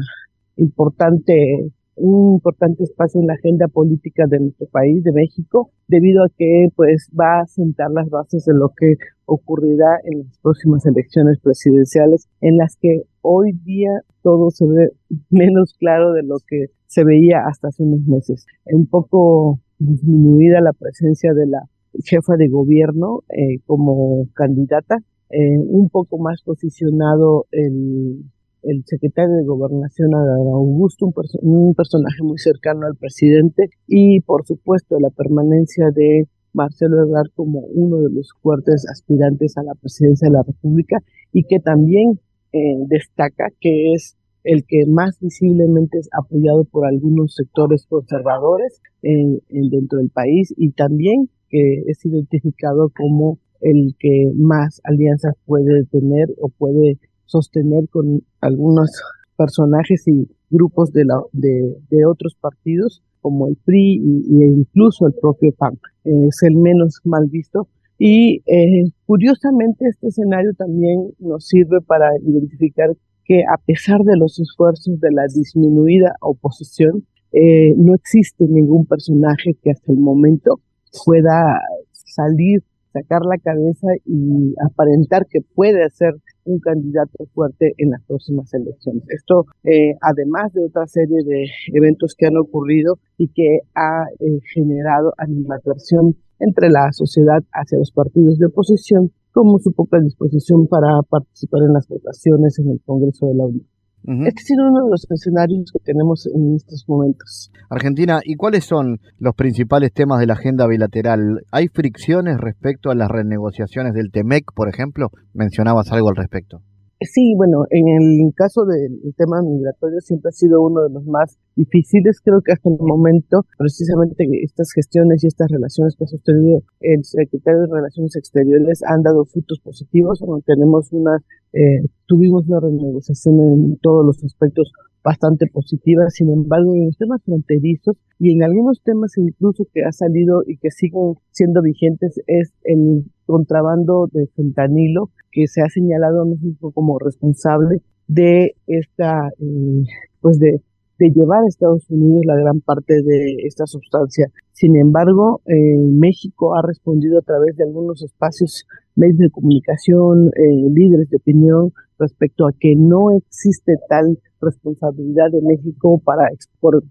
importante un importante espacio en la agenda política de nuestro país, de México, debido a que pues va a sentar las bases de lo que ocurrirá en las próximas elecciones presidenciales, en las que hoy día todo se ve menos claro de lo que se veía hasta hace unos meses. Un poco disminuida la presencia de la jefa de gobierno eh, como candidata, eh, un poco más posicionado el, el secretario de gobernación Augusto, un, personaje muy cercano al presidente, y por supuesto la permanencia de Marcelo Ebrard como uno de los fuertes aspirantes a la presidencia de la República y que también eh, destaca que es el que más visiblemente es apoyado por algunos sectores conservadores en, dentro del país y también que es identificado como el que más alianzas puede tener o puede sostener con algunos personajes y grupos de, la, de, otros partidos como el PRI y, incluso el propio PAN. es el menos mal visto. Y eh, curiosamente este escenario también nos sirve para identificar que a pesar de los esfuerzos de la disminuida oposición, eh, no existe ningún personaje que hasta el momento pueda salir, sacar la cabeza y aparentar que puede ser un candidato fuerte en las próximas elecciones. Esto, eh, además de otra serie de eventos que han ocurrido y que ha eh, generado animadversión entre la sociedad hacia los partidos de oposición, como su poca disposición para participar en las votaciones en el Congreso de la Unión. Este ha sido uno de los escenarios que tenemos en estos momentos. Argentina, ¿y cuáles son los principales temas de la agenda bilateral? ¿Hay fricciones respecto a las renegociaciones del TEMEC, por ejemplo? Mencionabas algo al respecto. Sí, bueno, en el caso del tema migratorio siempre ha sido uno de los más difíciles. Creo que hasta el momento, precisamente estas gestiones y estas relaciones que ha sostenido el secretario de Relaciones Exteriores han dado frutos positivos. tenemos una, eh, tuvimos una renegociación en todos los aspectos bastante positiva. Sin embargo, en los temas fronterizos y en algunos temas incluso que ha salido y que siguen siendo vigentes es el contrabando de fentanilo que se ha señalado a México como responsable de esta, eh, pues de, de llevar a Estados Unidos la gran parte de esta sustancia. Sin embargo, eh, México ha respondido a través de algunos espacios, medios de comunicación, eh, líderes de opinión, respecto a que no existe tal responsabilidad de México para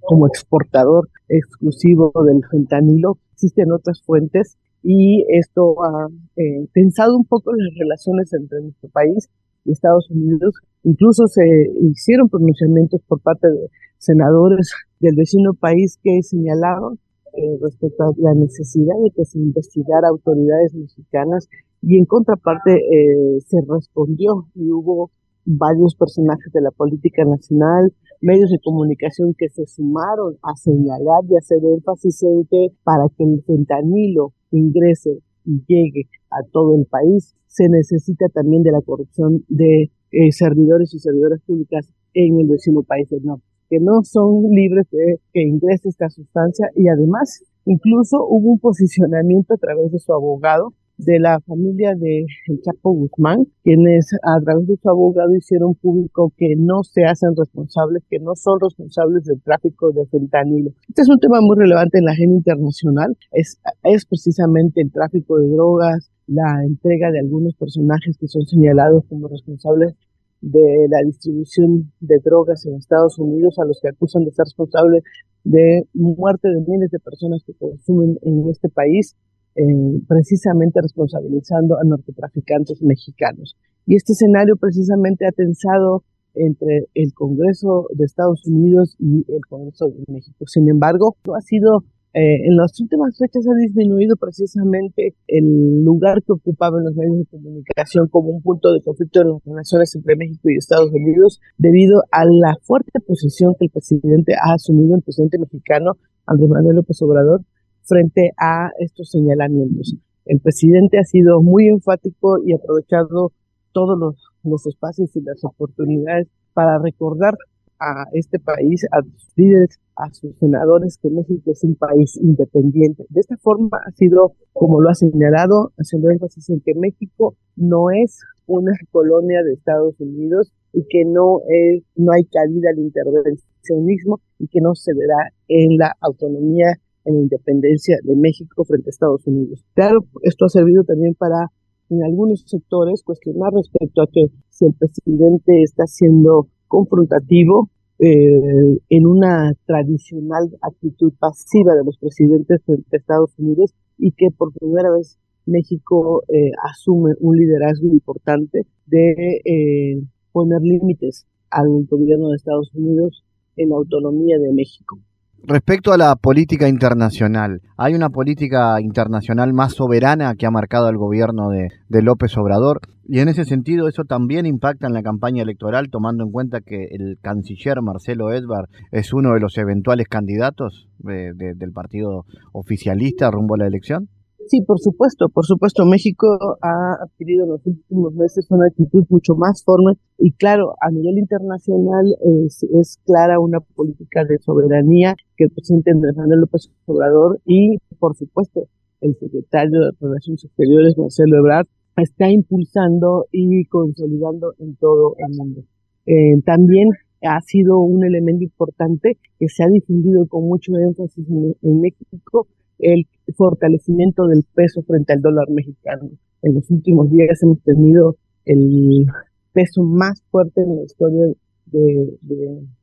como exportador exclusivo del fentanilo. Existen otras fuentes y esto ha eh, pensado un poco las relaciones entre nuestro país y Estados Unidos. Incluso se hicieron pronunciamientos por parte de senadores del vecino país que señalaron eh, respecto a la necesidad de que se investigara autoridades mexicanas y en contraparte eh, se respondió y hubo varios personajes de la política nacional, medios de comunicación que se sumaron a señalar y hacer énfasis en para que el fentanilo ingrese y llegue a todo el país, se necesita también de la corrupción de eh, servidores y servidoras públicas en el vecino país del norte, que no son libres de que ingrese esta sustancia y además incluso hubo un posicionamiento a través de su abogado de la familia de Chapo Guzmán, quienes a través de su abogado hicieron público que no se hacen responsables, que no son responsables del tráfico de fentanilo. Este es un tema muy relevante en la agenda internacional, es, es precisamente el tráfico de drogas, la entrega de algunos personajes que son señalados como responsables de la distribución de drogas en Estados Unidos, a los que acusan de ser responsables de muerte de miles de personas que consumen en este país eh, precisamente responsabilizando a narcotraficantes mexicanos. Y este escenario precisamente ha tensado entre el Congreso de Estados Unidos y el Congreso de México. Sin embargo, no ha sido eh, en las últimas fechas ha disminuido precisamente el lugar que ocupaba en los medios de comunicación como un punto de conflicto en las relaciones entre México y Estados Unidos debido a la fuerte posición que el presidente ha asumido, el presidente mexicano Andrés Manuel López Obrador, frente a estos señalamientos. El presidente ha sido muy enfático y aprovechado todos los, espacios y las oportunidades para recordar a este país, a sus líderes, a sus senadores, que México es un país independiente. De esta forma ha sido, como lo ha señalado, haciendo énfasis en que México no es una colonia de Estados Unidos y que no es, no hay cabida al intervencionismo y que no se verá en la autonomía en la independencia de México frente a Estados Unidos. Claro, esto ha servido también para, en algunos sectores, cuestionar respecto a que si el presidente está siendo confrontativo eh, en una tradicional actitud pasiva de los presidentes a Estados Unidos y que por primera vez México eh, asume un liderazgo importante de eh, poner límites al gobierno de Estados Unidos en la autonomía de México. Respecto a la política internacional, ¿hay una política internacional más soberana que ha marcado el gobierno de, López Obrador? Y en ese sentido, ¿eso también impacta en la campaña electoral, tomando en cuenta que el canciller Marcelo Edvard es uno de los eventuales candidatos del partido oficialista rumbo a la elección? Sí, por supuesto, por supuesto. México ha adquirido en los últimos meses una actitud mucho más firme y claro, a nivel internacional es, es clara una política de soberanía que el presidente Andrés Manuel López Obrador y, por supuesto, el secretario de Relaciones Exteriores, Marcelo Ebrard, está impulsando y consolidando en todo el mundo. Eh, también ha sido un elemento importante que se ha difundido con mucho énfasis en México el fortalecimiento del peso frente al dólar mexicano. En los últimos días hemos tenido el peso más fuerte en la historia de,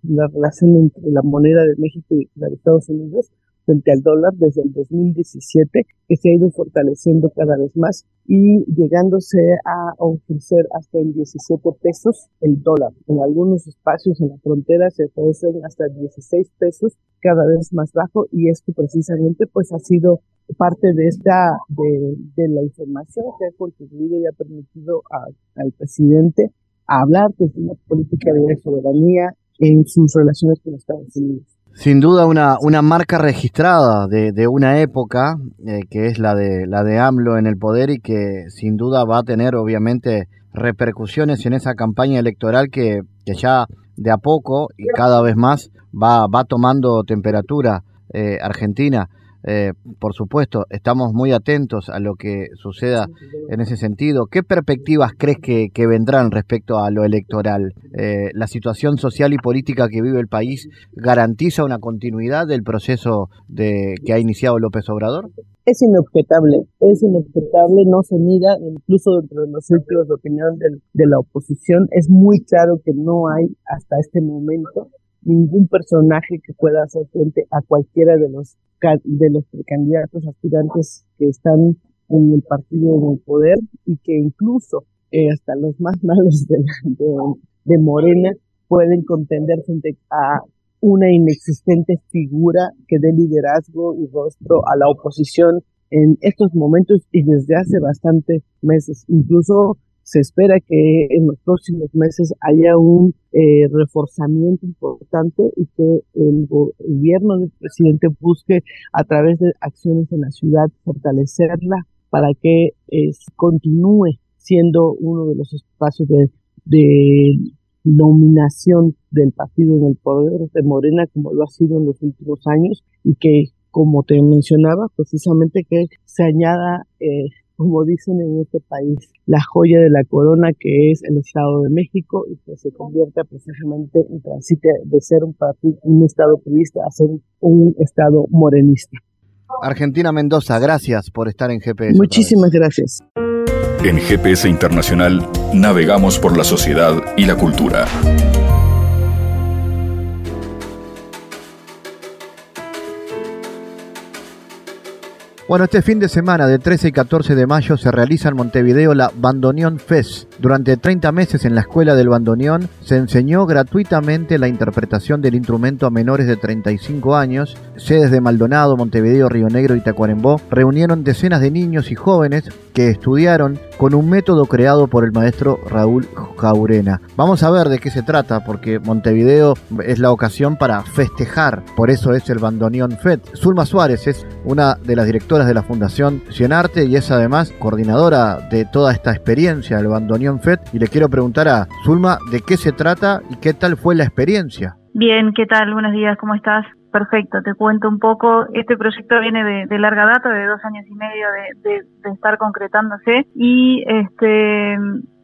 la relación entre la moneda de México y la de Estados Unidos frente al dólar desde el 2017, que se ha ido fortaleciendo cada vez más y llegándose a ofrecer hasta en 17 pesos el dólar. En algunos espacios en la frontera se ofrecen hasta 16 pesos cada vez más bajo y esto precisamente pues ha sido parte de esta de, de la información que ha contribuido y ha permitido al presidente hablar desde una política de soberanía en sus relaciones con Estados Unidos. Sin duda una, una marca registrada de, de una época eh, que es la de la de AMLO en el poder y que sin duda va a tener obviamente repercusiones en esa campaña electoral que, que ya de a poco y cada vez más va, va tomando temperatura eh, Argentina. Eh, por supuesto, estamos muy atentos a lo que suceda en ese sentido. ¿Qué perspectivas crees que, vendrán respecto a lo electoral? Eh, ¿La situación social y política que vive el país garantiza una continuidad del proceso de, que ha iniciado López Obrador? Es inobjetable, es inobjetable, no se mira, incluso dentro de los círculos de opinión de la oposición, es muy claro que no hay hasta este momento ningún personaje que pueda hacer frente a cualquiera de los de los candidatos aspirantes que están en el partido del poder y que incluso eh, hasta los más malos de, de, Morena pueden contender frente a una inexistente figura que dé liderazgo y rostro a la oposición en estos momentos y desde hace bastantes meses. Incluso se espera que en los próximos meses haya un eh, reforzamiento importante y que el gobierno del presidente busque a través de acciones en la ciudad fortalecerla para que eh, continúe siendo uno de los espacios de, de dominación del partido en el poder de Morena como lo ha sido en los últimos años y que como te mencionaba precisamente que se añada eh, como dicen en este país, la joya de la corona que es el Estado de México y que se convierta precisamente en transite de ser un, un Estado priista a ser un Estado morenista. Argentina Mendoza, gracias por estar en GPS. Muchísimas gracias. En GPS Internacional navegamos por la sociedad y la cultura. Bueno, este fin de semana de 13 y 14 de mayo se realiza en Montevideo la Bandoneón Fest. Durante 30 meses en la Escuela del Bandoneón se enseñó gratuitamente la interpretación del instrumento a menores de 35 años. Sedes de Maldonado, Montevideo, Río Negro y Tacuarembó reunieron decenas de niños y jóvenes que estudiaron con un método creado por el maestro Raúl Jaurena. Vamos a ver de qué se trata, porque Montevideo es la ocasión para festejar, por eso es el Bandoneón Fest. Zulma Suárez es una de las directoras de la Fundación Cienarte y es además coordinadora de toda esta experiencia del Bandoneón Fest. Y le quiero preguntar a Zulma de qué se trata y qué tal fue la experiencia. Bien, ¿qué tal? Buenos días, ¿cómo estás? Perfecto, te cuento un poco. Este proyecto viene de, larga data, de dos años y medio de, de estar concretándose y este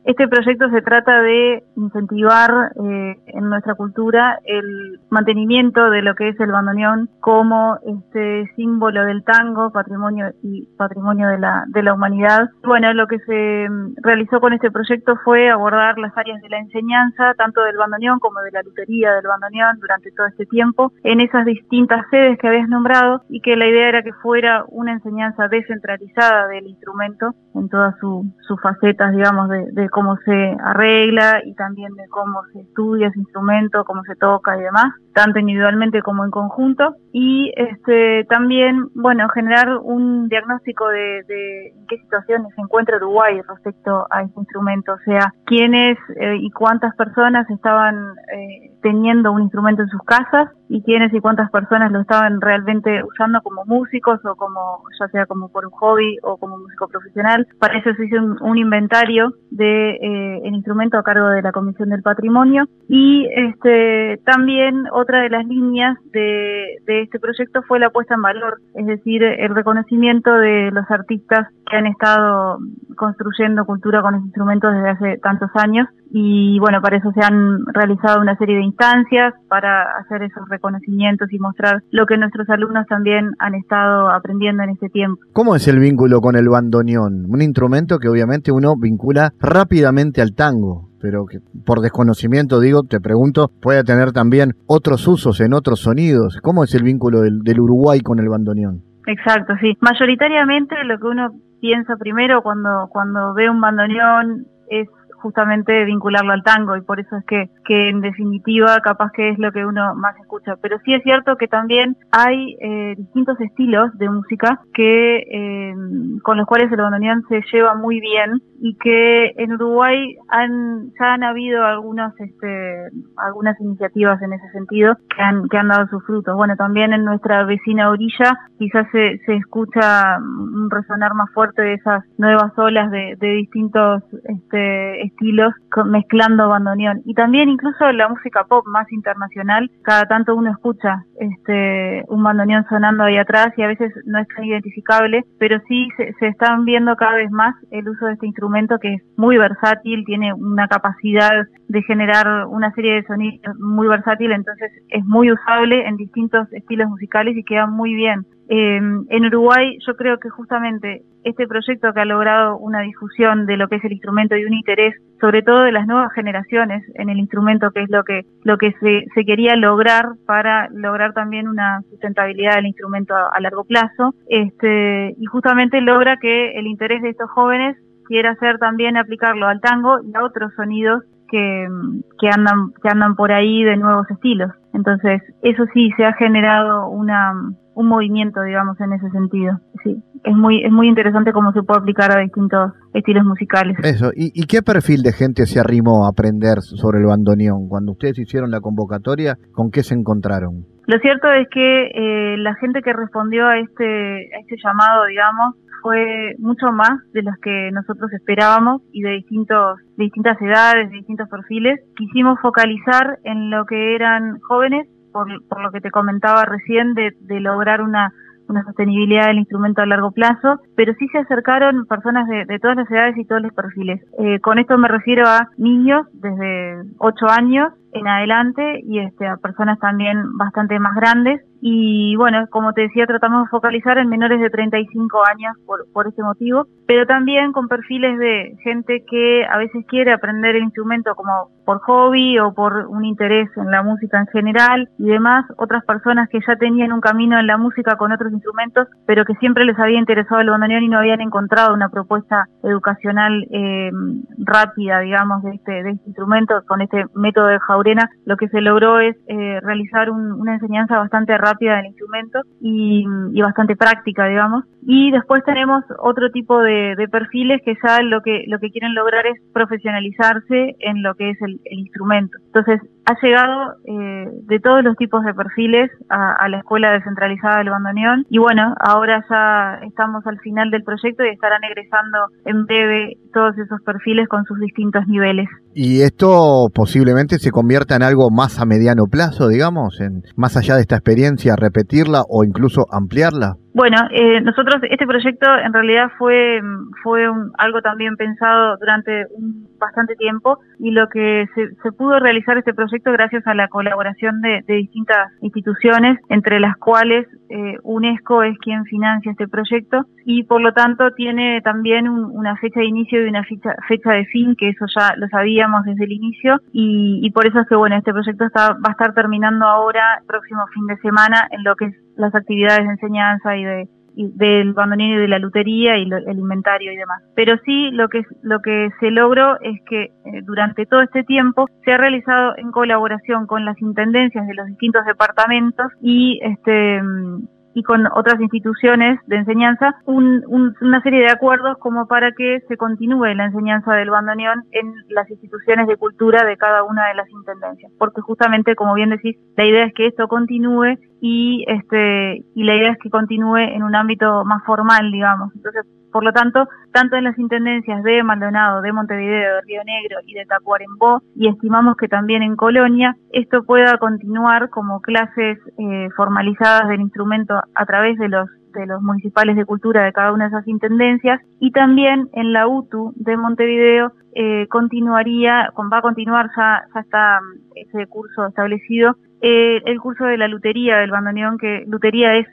este proyecto se trata de incentivar eh, en nuestra cultura el mantenimiento de lo que es el bandoneón como este símbolo del tango, patrimonio y patrimonio de la, de la humanidad. Bueno, lo que se mm, realizó con este proyecto fue abordar las áreas de la enseñanza, tanto del bandoneón como de la lutería del bandoneón durante todo este tiempo, en esas distintas sedes que habías nombrado y que la idea era que fuera una enseñanza descentralizada del instrumento en todas sus facetas, digamos, de cómo se arregla y también de cómo se estudia, se instrumento, cómo se toca y demás, tanto individualmente como en conjunto. Y este, también, bueno, generar un diagnóstico de, de en qué situaciones se encuentra Uruguay respecto a este instrumento, o sea, quiénes eh, y cuántas personas estaban eh, teniendo un instrumento en sus casas y quiénes y cuántas personas lo estaban realmente usando como músicos o como, ya sea como por un hobby o como músico profesional. Para eso se hizo un, inventario de eh, el instrumento a cargo de la Comisión del Patrimonio. Y este también otra de las líneas de, este proyecto fue la puesta en valor, es decir, el reconocimiento de los artistas que han estado construyendo cultura con los instrumentos desde hace tantos años y bueno, para eso se han realizado una serie de instancias para hacer esos reconocimientos y mostrar lo que nuestros alumnos también han estado aprendiendo en este tiempo. ¿Cómo es el vínculo con el bandoneón? Un instrumento que obviamente uno vincula rápidamente al tango pero que por desconocimiento digo, te pregunto, puede tener también otros usos en otros sonidos. ¿Cómo es el vínculo del, del Uruguay con el bandoneón? Exacto, sí. Mayoritariamente lo que uno piensa primero cuando, cuando ve un bandoneón es justamente vincularlo al tango y por eso es que, que en definitiva capaz que es lo que uno más escucha. Pero sí es cierto que también hay eh, distintos estilos de música que eh, con los cuales el bandoneón se lleva muy bien y que en Uruguay han, ya han habido algunos, este, algunas iniciativas en ese sentido que han, que han dado sus frutos. Bueno, también en nuestra vecina orilla quizás se, se escucha un resonar más fuerte de esas nuevas olas de, de distintos este, estilos mezclando bandoneón. Y también incluso la música pop más internacional, cada tanto uno escucha este, un bandoneón sonando ahí atrás y a veces no es tan identificable, pero sí se, se están viendo cada vez más el uso de este instrumento que es muy versátil, tiene una capacidad de generar una serie de sonidos muy versátil, entonces es muy usable en distintos estilos musicales y queda muy bien. Em, en Uruguay yo creo que justamente este proyecto que ha logrado una difusión de lo que es el instrumento y un interés sobre todo de las nuevas generaciones en el instrumento que es lo que lo que se, quería lograr para lograr también una sustentabilidad del instrumento a, largo plazo este y justamente logra que el interés de estos jóvenes quiere hacer también aplicarlo al tango y a otros sonidos que andan que andan por ahí de nuevos estilos. Entonces, eso sí se ha generado una un movimiento, digamos, en ese sentido. Sí, es muy es muy interesante cómo se puede aplicar a distintos estilos musicales. Eso. ¿Y, y qué perfil de gente se arrimó a aprender sobre el bandoneón? Cuando ustedes hicieron la convocatoria, ¿con qué se encontraron? Lo cierto es que eh, la gente que respondió a este a este llamado, digamos, fue mucho más de los que nosotros esperábamos y de distintos de distintas edades, de distintos perfiles. Quisimos focalizar en lo que eran jóvenes, por, por lo que te comentaba recién, de, lograr una una sostenibilidad del instrumento a largo plazo, pero sí se acercaron personas de, de todas las edades y todos los perfiles. Eh, con esto me refiero a niños desde 8 años en adelante y este, a personas también bastante más grandes. Y bueno, como te decía, tratamos de focalizar en menores de 35 años por, por este motivo, pero también con perfiles de gente que a veces quiere aprender el instrumento como por hobby o por un interés en la música en general y demás, otras personas que ya tenían un camino en la música con otros instrumentos, pero que siempre les había interesado el bandoneón y no habían encontrado una propuesta educacional eh, rápida, digamos, de este, de este instrumento, con este método de Lo que se logró es eh, realizar un, una enseñanza bastante rápida del instrumento y, bastante práctica, digamos. Y después tenemos otro tipo de, perfiles que ya lo que, lo que quieren lograr es profesionalizarse en lo que es el, instrumento. Entonces, ha llegado eh, de todos los tipos de perfiles a, la Escuela Descentralizada del Bandoneón y bueno, ahora ya estamos al final del proyecto y estarán egresando en breve todos esos perfiles con sus distintos niveles. Y esto posiblemente se convierta en algo más a mediano plazo, digamos, en más allá de esta experiencia, repetirla o incluso ampliarla. Bueno, eh, nosotros este proyecto en realidad fue fue algo también pensado durante un bastante tiempo y lo que se, se pudo realizar este proyecto gracias a la colaboración de, de distintas instituciones, entre las cuales eh, UNESCO es quien financia este proyecto y por lo tanto tiene también una fecha de inicio y una fecha, fecha de fin, que eso ya lo sabíamos desde el inicio. Y, y por eso es que bueno este proyecto está, va a estar terminando ahora, próximo fin de semana, en lo que es las actividades de enseñanza y de, del bandoneón y de la lutería y el inventario y demás. Pero sí lo que lo que se logró es que eh, durante todo este tiempo se ha realizado en colaboración con las intendencias de los distintos departamentos y este y con otras instituciones de enseñanza una serie de acuerdos como para que se continúe la enseñanza del bandoneón en las instituciones de cultura de cada una de las intendencias. Porque justamente, como bien decís, la idea es que esto continúe y este y la idea es que continúe en un ámbito más formal, digamos. Entonces, por lo tanto, tanto en las intendencias de Maldonado, de Montevideo, de Río Negro y de Tacuarembó, y estimamos que también en Colonia, esto pueda continuar como clases eh, formalizadas del instrumento a través de los de los municipales de cultura de cada una de esas intendencias y también en la UTU de Montevideo eh, continuaría, va a continuar ya, ya está ese curso establecido, eh, el curso de la lutería del bandoneón, que lutería es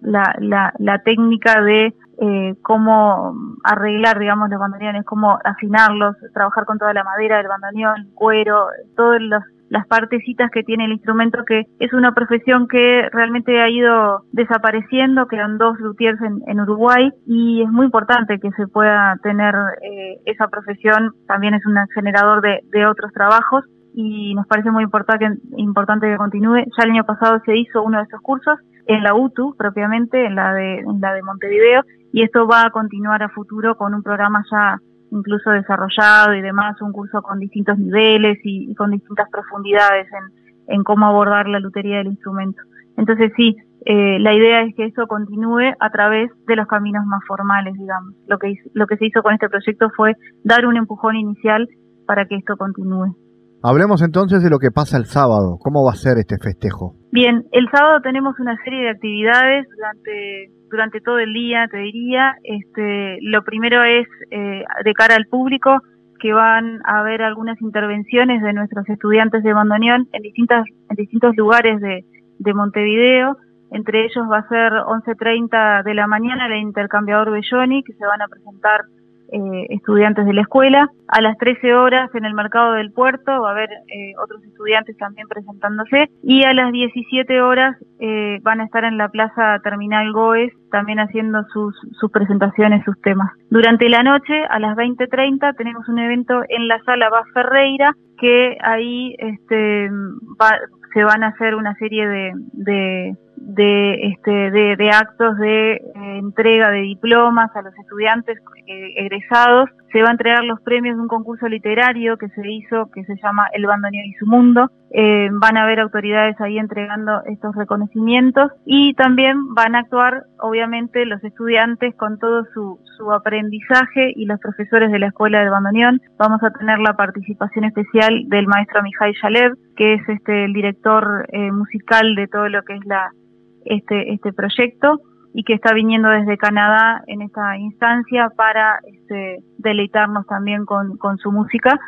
la, la, la técnica de eh, cómo arreglar, digamos, los bandoneones, cómo afinarlos, trabajar con toda la madera del bandoneón, cuero, todas las partecitas que tiene el instrumento, que es una profesión que realmente ha ido desapareciendo, quedan dos luthiers en, Uruguay y es muy importante que se pueda tener eh, esa profesión, también es un generador de, de otros trabajos y nos parece muy importante, importante que continúe. Ya el año pasado se hizo uno de esos cursos en la UTU propiamente, en la de, en la de Montevideo, y esto va a continuar a futuro con un programa ya incluso desarrollado y demás, un curso con distintos niveles y, con distintas profundidades en, en, cómo abordar la lutería del instrumento. Entonces sí, eh, la idea es que eso continúe a través de los caminos más formales, digamos. Lo que, lo que se hizo con este proyecto fue dar un empujón inicial para que esto continúe. Hablemos entonces de lo que pasa el sábado. ¿Cómo va a ser este festejo? Bien, el sábado tenemos una serie de actividades durante durante todo el día, te diría. Este, lo primero es eh, de cara al público que van a haber algunas intervenciones de nuestros estudiantes de bandoneón en distintas en distintos lugares de, de Montevideo. Entre ellos va a ser 11.30 de la mañana el intercambiador Belloni, que se van a presentar eh, estudiantes de la escuela. A las 13 horas en el mercado del puerto va a haber eh, otros estudiantes también presentándose y a las 17 horas eh, van a estar en la plaza Terminal Goes también haciendo sus, sus presentaciones, sus temas. Durante la noche, a las 20.30, tenemos un evento en la sala Bas Ferreira que ahí este, se van a hacer una serie de de, este, de, actos de eh, entrega de diplomas a los estudiantes eh, egresados. Se va a entregar los premios de un concurso literario que se hizo, que se llama El Bandoneón y su Mundo. Eh, van a haber autoridades ahí entregando estos reconocimientos y también van a actuar, obviamente, los estudiantes con todo su, su aprendizaje y los profesores de la Escuela del Bandoneón. Vamos a tener la participación especial del maestro Mijail Shalev, que es este, el director musical de todo lo que es la este, este proyecto y que está viniendo desde Canadá en esta instancia para este, deleitarnos también con, con su música.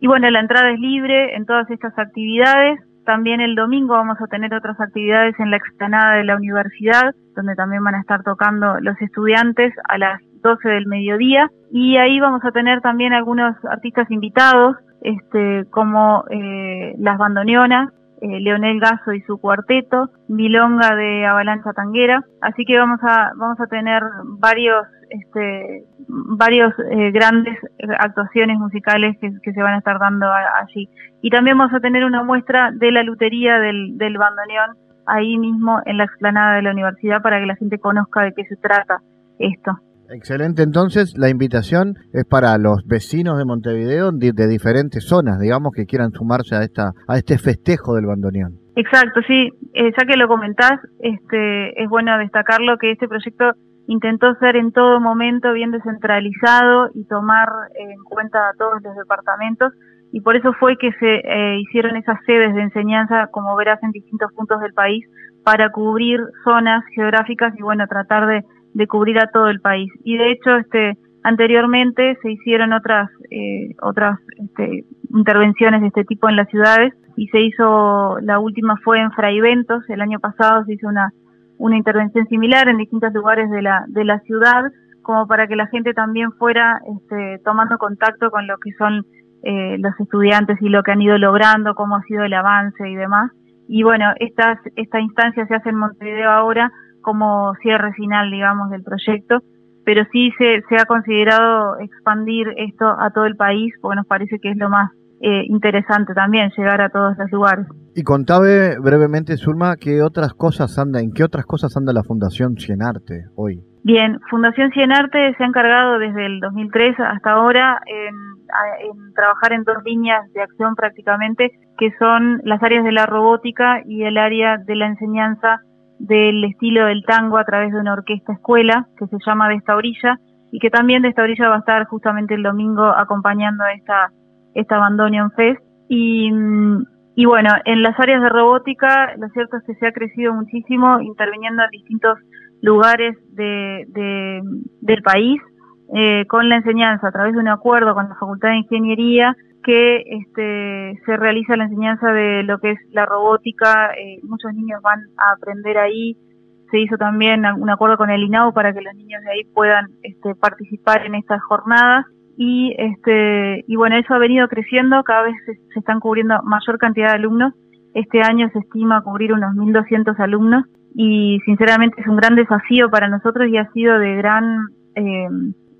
Y bueno, la entrada es libre en todas estas actividades. También el domingo vamos a tener otras actividades en la explanada de la universidad, donde también van a estar tocando los estudiantes a las 12 del mediodía. Y ahí vamos a tener también algunos artistas invitados, este, como eh, las bandoneonas, eh, Leonel Gaso y su cuarteto, Milonga de Avalancha Tanguera, así que vamos a vamos a tener varios este varios eh, grandes actuaciones musicales que, se van a estar dando allí y también vamos a tener una muestra de la lutería del, del bandoneón ahí mismo en la explanada de la universidad para que la gente conozca de qué se trata esto. Excelente, entonces la invitación es para los vecinos de Montevideo de, diferentes zonas, digamos, que quieran sumarse a esta a este festejo del bandoneón. Exacto, sí, eh, ya que lo comentás, este, es bueno destacarlo que este proyecto intentó ser en todo momento bien descentralizado y tomar en cuenta a todos los departamentos y por eso fue que se eh, hicieron esas sedes de enseñanza, como verás, en distintos puntos del país para cubrir zonas geográficas y bueno, tratar de de cubrir a todo el país. Y de hecho, este, anteriormente se hicieron otras, eh, otras este, intervenciones de este tipo en las ciudades y se hizo, la última fue en Fraiventos, el año pasado se hizo una, una intervención similar en distintos lugares de la, de la ciudad, como para que la gente también fuera este, tomando contacto con lo que son eh, los estudiantes y lo que han ido logrando, cómo ha sido el avance y demás. Y bueno, esta, esta instancia se hace en Montevideo ahora como cierre final, digamos, del proyecto, pero sí se, se ha considerado expandir esto a todo el país porque nos parece que es lo más eh, interesante también llegar a todos los lugares. Y contame brevemente, Zulma, ¿qué otras cosas anda, en qué otras cosas anda la Fundación Cienarte hoy? Bien, Fundación Cienarte se ha encargado desde el 2003 hasta ahora en, en, trabajar en dos líneas de acción prácticamente, que son las áreas de la robótica y el área de la enseñanza del estilo del tango a través de una orquesta escuela que se llama De esta orilla y que también de esta orilla va a estar justamente el domingo acompañando a esta esta Abandonian Fest. Y, y bueno, en las áreas de robótica, lo cierto es que se ha crecido muchísimo, interviniendo en distintos lugares de, del país, eh, con la enseñanza a través de un acuerdo con la Facultad de Ingeniería que este, se realiza la enseñanza de lo que es la robótica, eh, muchos niños van a aprender ahí, se hizo también un acuerdo con el INAU para que los niños de ahí puedan este, participar en estas jornadas. Y este y bueno eso ha venido creciendo cada vez se, están cubriendo mayor cantidad de alumnos. Este año se estima cubrir unos 1.200 alumnos y sinceramente es un gran desafío para nosotros y ha sido de gran eh,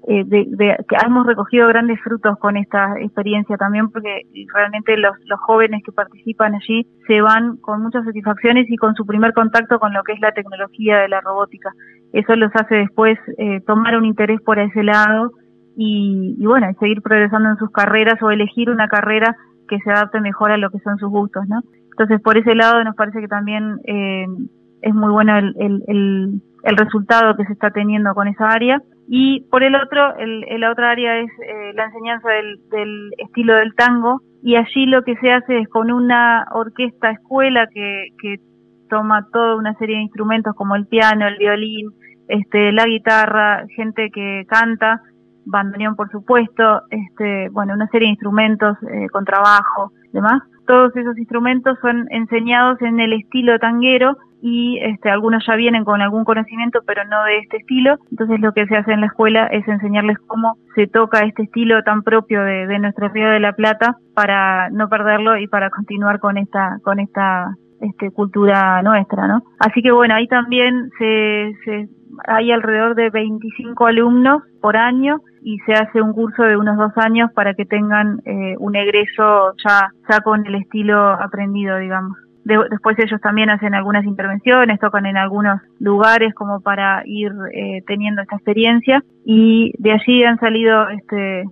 eh, de, que hemos recogido grandes frutos con esta experiencia también porque realmente los, los jóvenes que participan allí se van con muchas satisfacciones y con su primer contacto con lo que es la tecnología de la robótica. Eso los hace después eh, tomar un interés por ese lado y, y, bueno, seguir progresando en sus carreras o elegir una carrera que se adapte mejor a lo que son sus gustos, ¿no? Entonces, por ese lado nos parece que también eh, es muy bueno el, el, el, resultado que se está teniendo con esa área. Y por el otro, el, la otra área es eh, la enseñanza del, estilo del tango. Y allí lo que se hace es con una orquesta escuela que, toma toda una serie de instrumentos como el piano, el violín, este, la guitarra, gente que canta, bandoneón por supuesto, este, bueno, una serie de instrumentos eh, con trabajo, demás. Todos esos instrumentos son enseñados en el estilo tanguero y este, algunos ya vienen con algún conocimiento, pero no de este estilo. Entonces lo que se hace en la escuela es enseñarles cómo se toca este estilo tan propio de, de nuestro Río de la Plata para no perderlo y para continuar con esta, con esta este, cultura nuestra, ¿no? Así que bueno, ahí también se, se hay alrededor de 25 alumnos por año y se hace un curso de unos dos años para que tengan eh, un egreso ya, ya con el estilo aprendido, digamos. después ellos también hacen algunas intervenciones, tocan en algunos lugares como para ir eh, teniendo esta experiencia y de allí han salido este,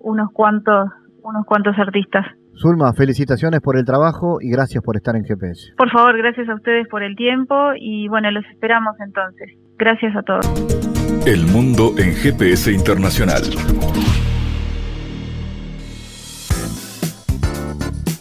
unos cuantos unos cuantos artistas. Zulma, felicitaciones por el trabajo y gracias por estar en GPS. Por favor, gracias a ustedes por el tiempo y bueno, los esperamos entonces. Gracias a todos. El mundo en GPS Internacional.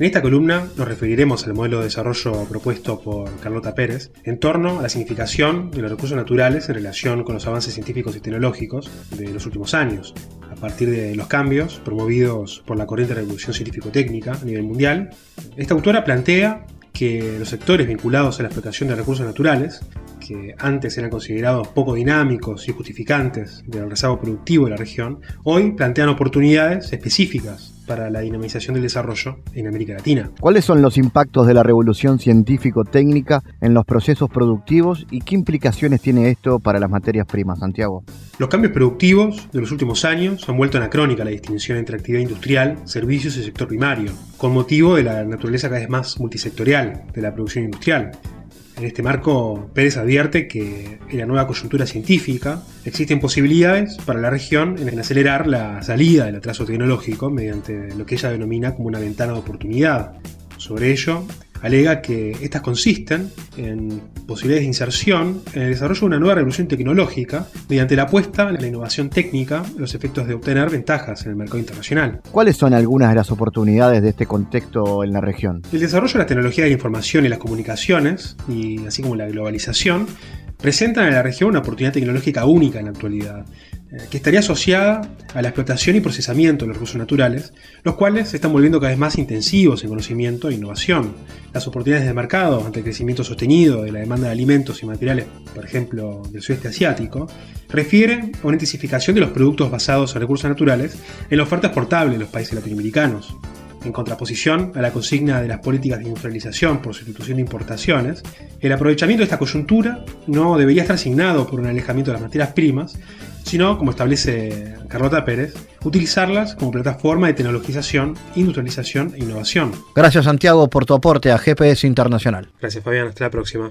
En esta columna nos referiremos al modelo de desarrollo propuesto por Carlota Pérez en torno a la significación de los recursos naturales en relación con los avances científicos y tecnológicos de los últimos años, a partir de los cambios promovidos por la corriente revolución científico-técnica a nivel mundial. Esta autora plantea que los sectores vinculados a la explotación de recursos naturales, que antes eran considerados poco dinámicos y justificantes del rezago productivo de la región, hoy plantean oportunidades específicas para la dinamización del desarrollo en América Latina. ¿Cuáles son los impactos de la revolución científico-técnica en los procesos productivos y qué implicaciones tiene esto para las materias primas, Santiago? Los cambios productivos de los últimos años han vuelto anacrónica la distinción entre actividad industrial, servicios y sector primario, con motivo de la naturaleza cada vez más multisectorial de la producción industrial. En este marco, Pérez advierte que en la nueva coyuntura científica existen posibilidades para la región en acelerar la salida del atraso tecnológico mediante lo que ella denomina como una ventana de oportunidad. Sobre ello, alega que estas consisten en posibilidades de inserción en el desarrollo de una nueva revolución tecnológica mediante la apuesta en la innovación técnica los efectos de obtener ventajas en el mercado internacional. ¿Cuáles son algunas de las oportunidades de este contexto en la región? El desarrollo de la tecnología de la información y las comunicaciones, y así como la globalización, presentan a la región una oportunidad tecnológica única en la actualidad, eh, que estaría asociada a la explotación y procesamiento de los recursos naturales, los cuales se están volviendo cada vez más intensivos en conocimiento e innovación. Las oportunidades de mercado ante el crecimiento sostenido de la demanda de alimentos y materiales, por ejemplo, del sudeste asiático, refieren a una intensificación de los productos basados en recursos naturales en la oferta exportable de los países latinoamericanos en contraposición a la consigna de las políticas de industrialización por sustitución de importaciones, el aprovechamiento de esta coyuntura no debería estar asignado por un alejamiento de las materias primas, sino, como establece Carlota Pérez, utilizarlas como plataforma de tecnologización, industrialización e innovación. Gracias Santiago por tu aporte a GPS Internacional. Gracias Fabián, hasta la próxima.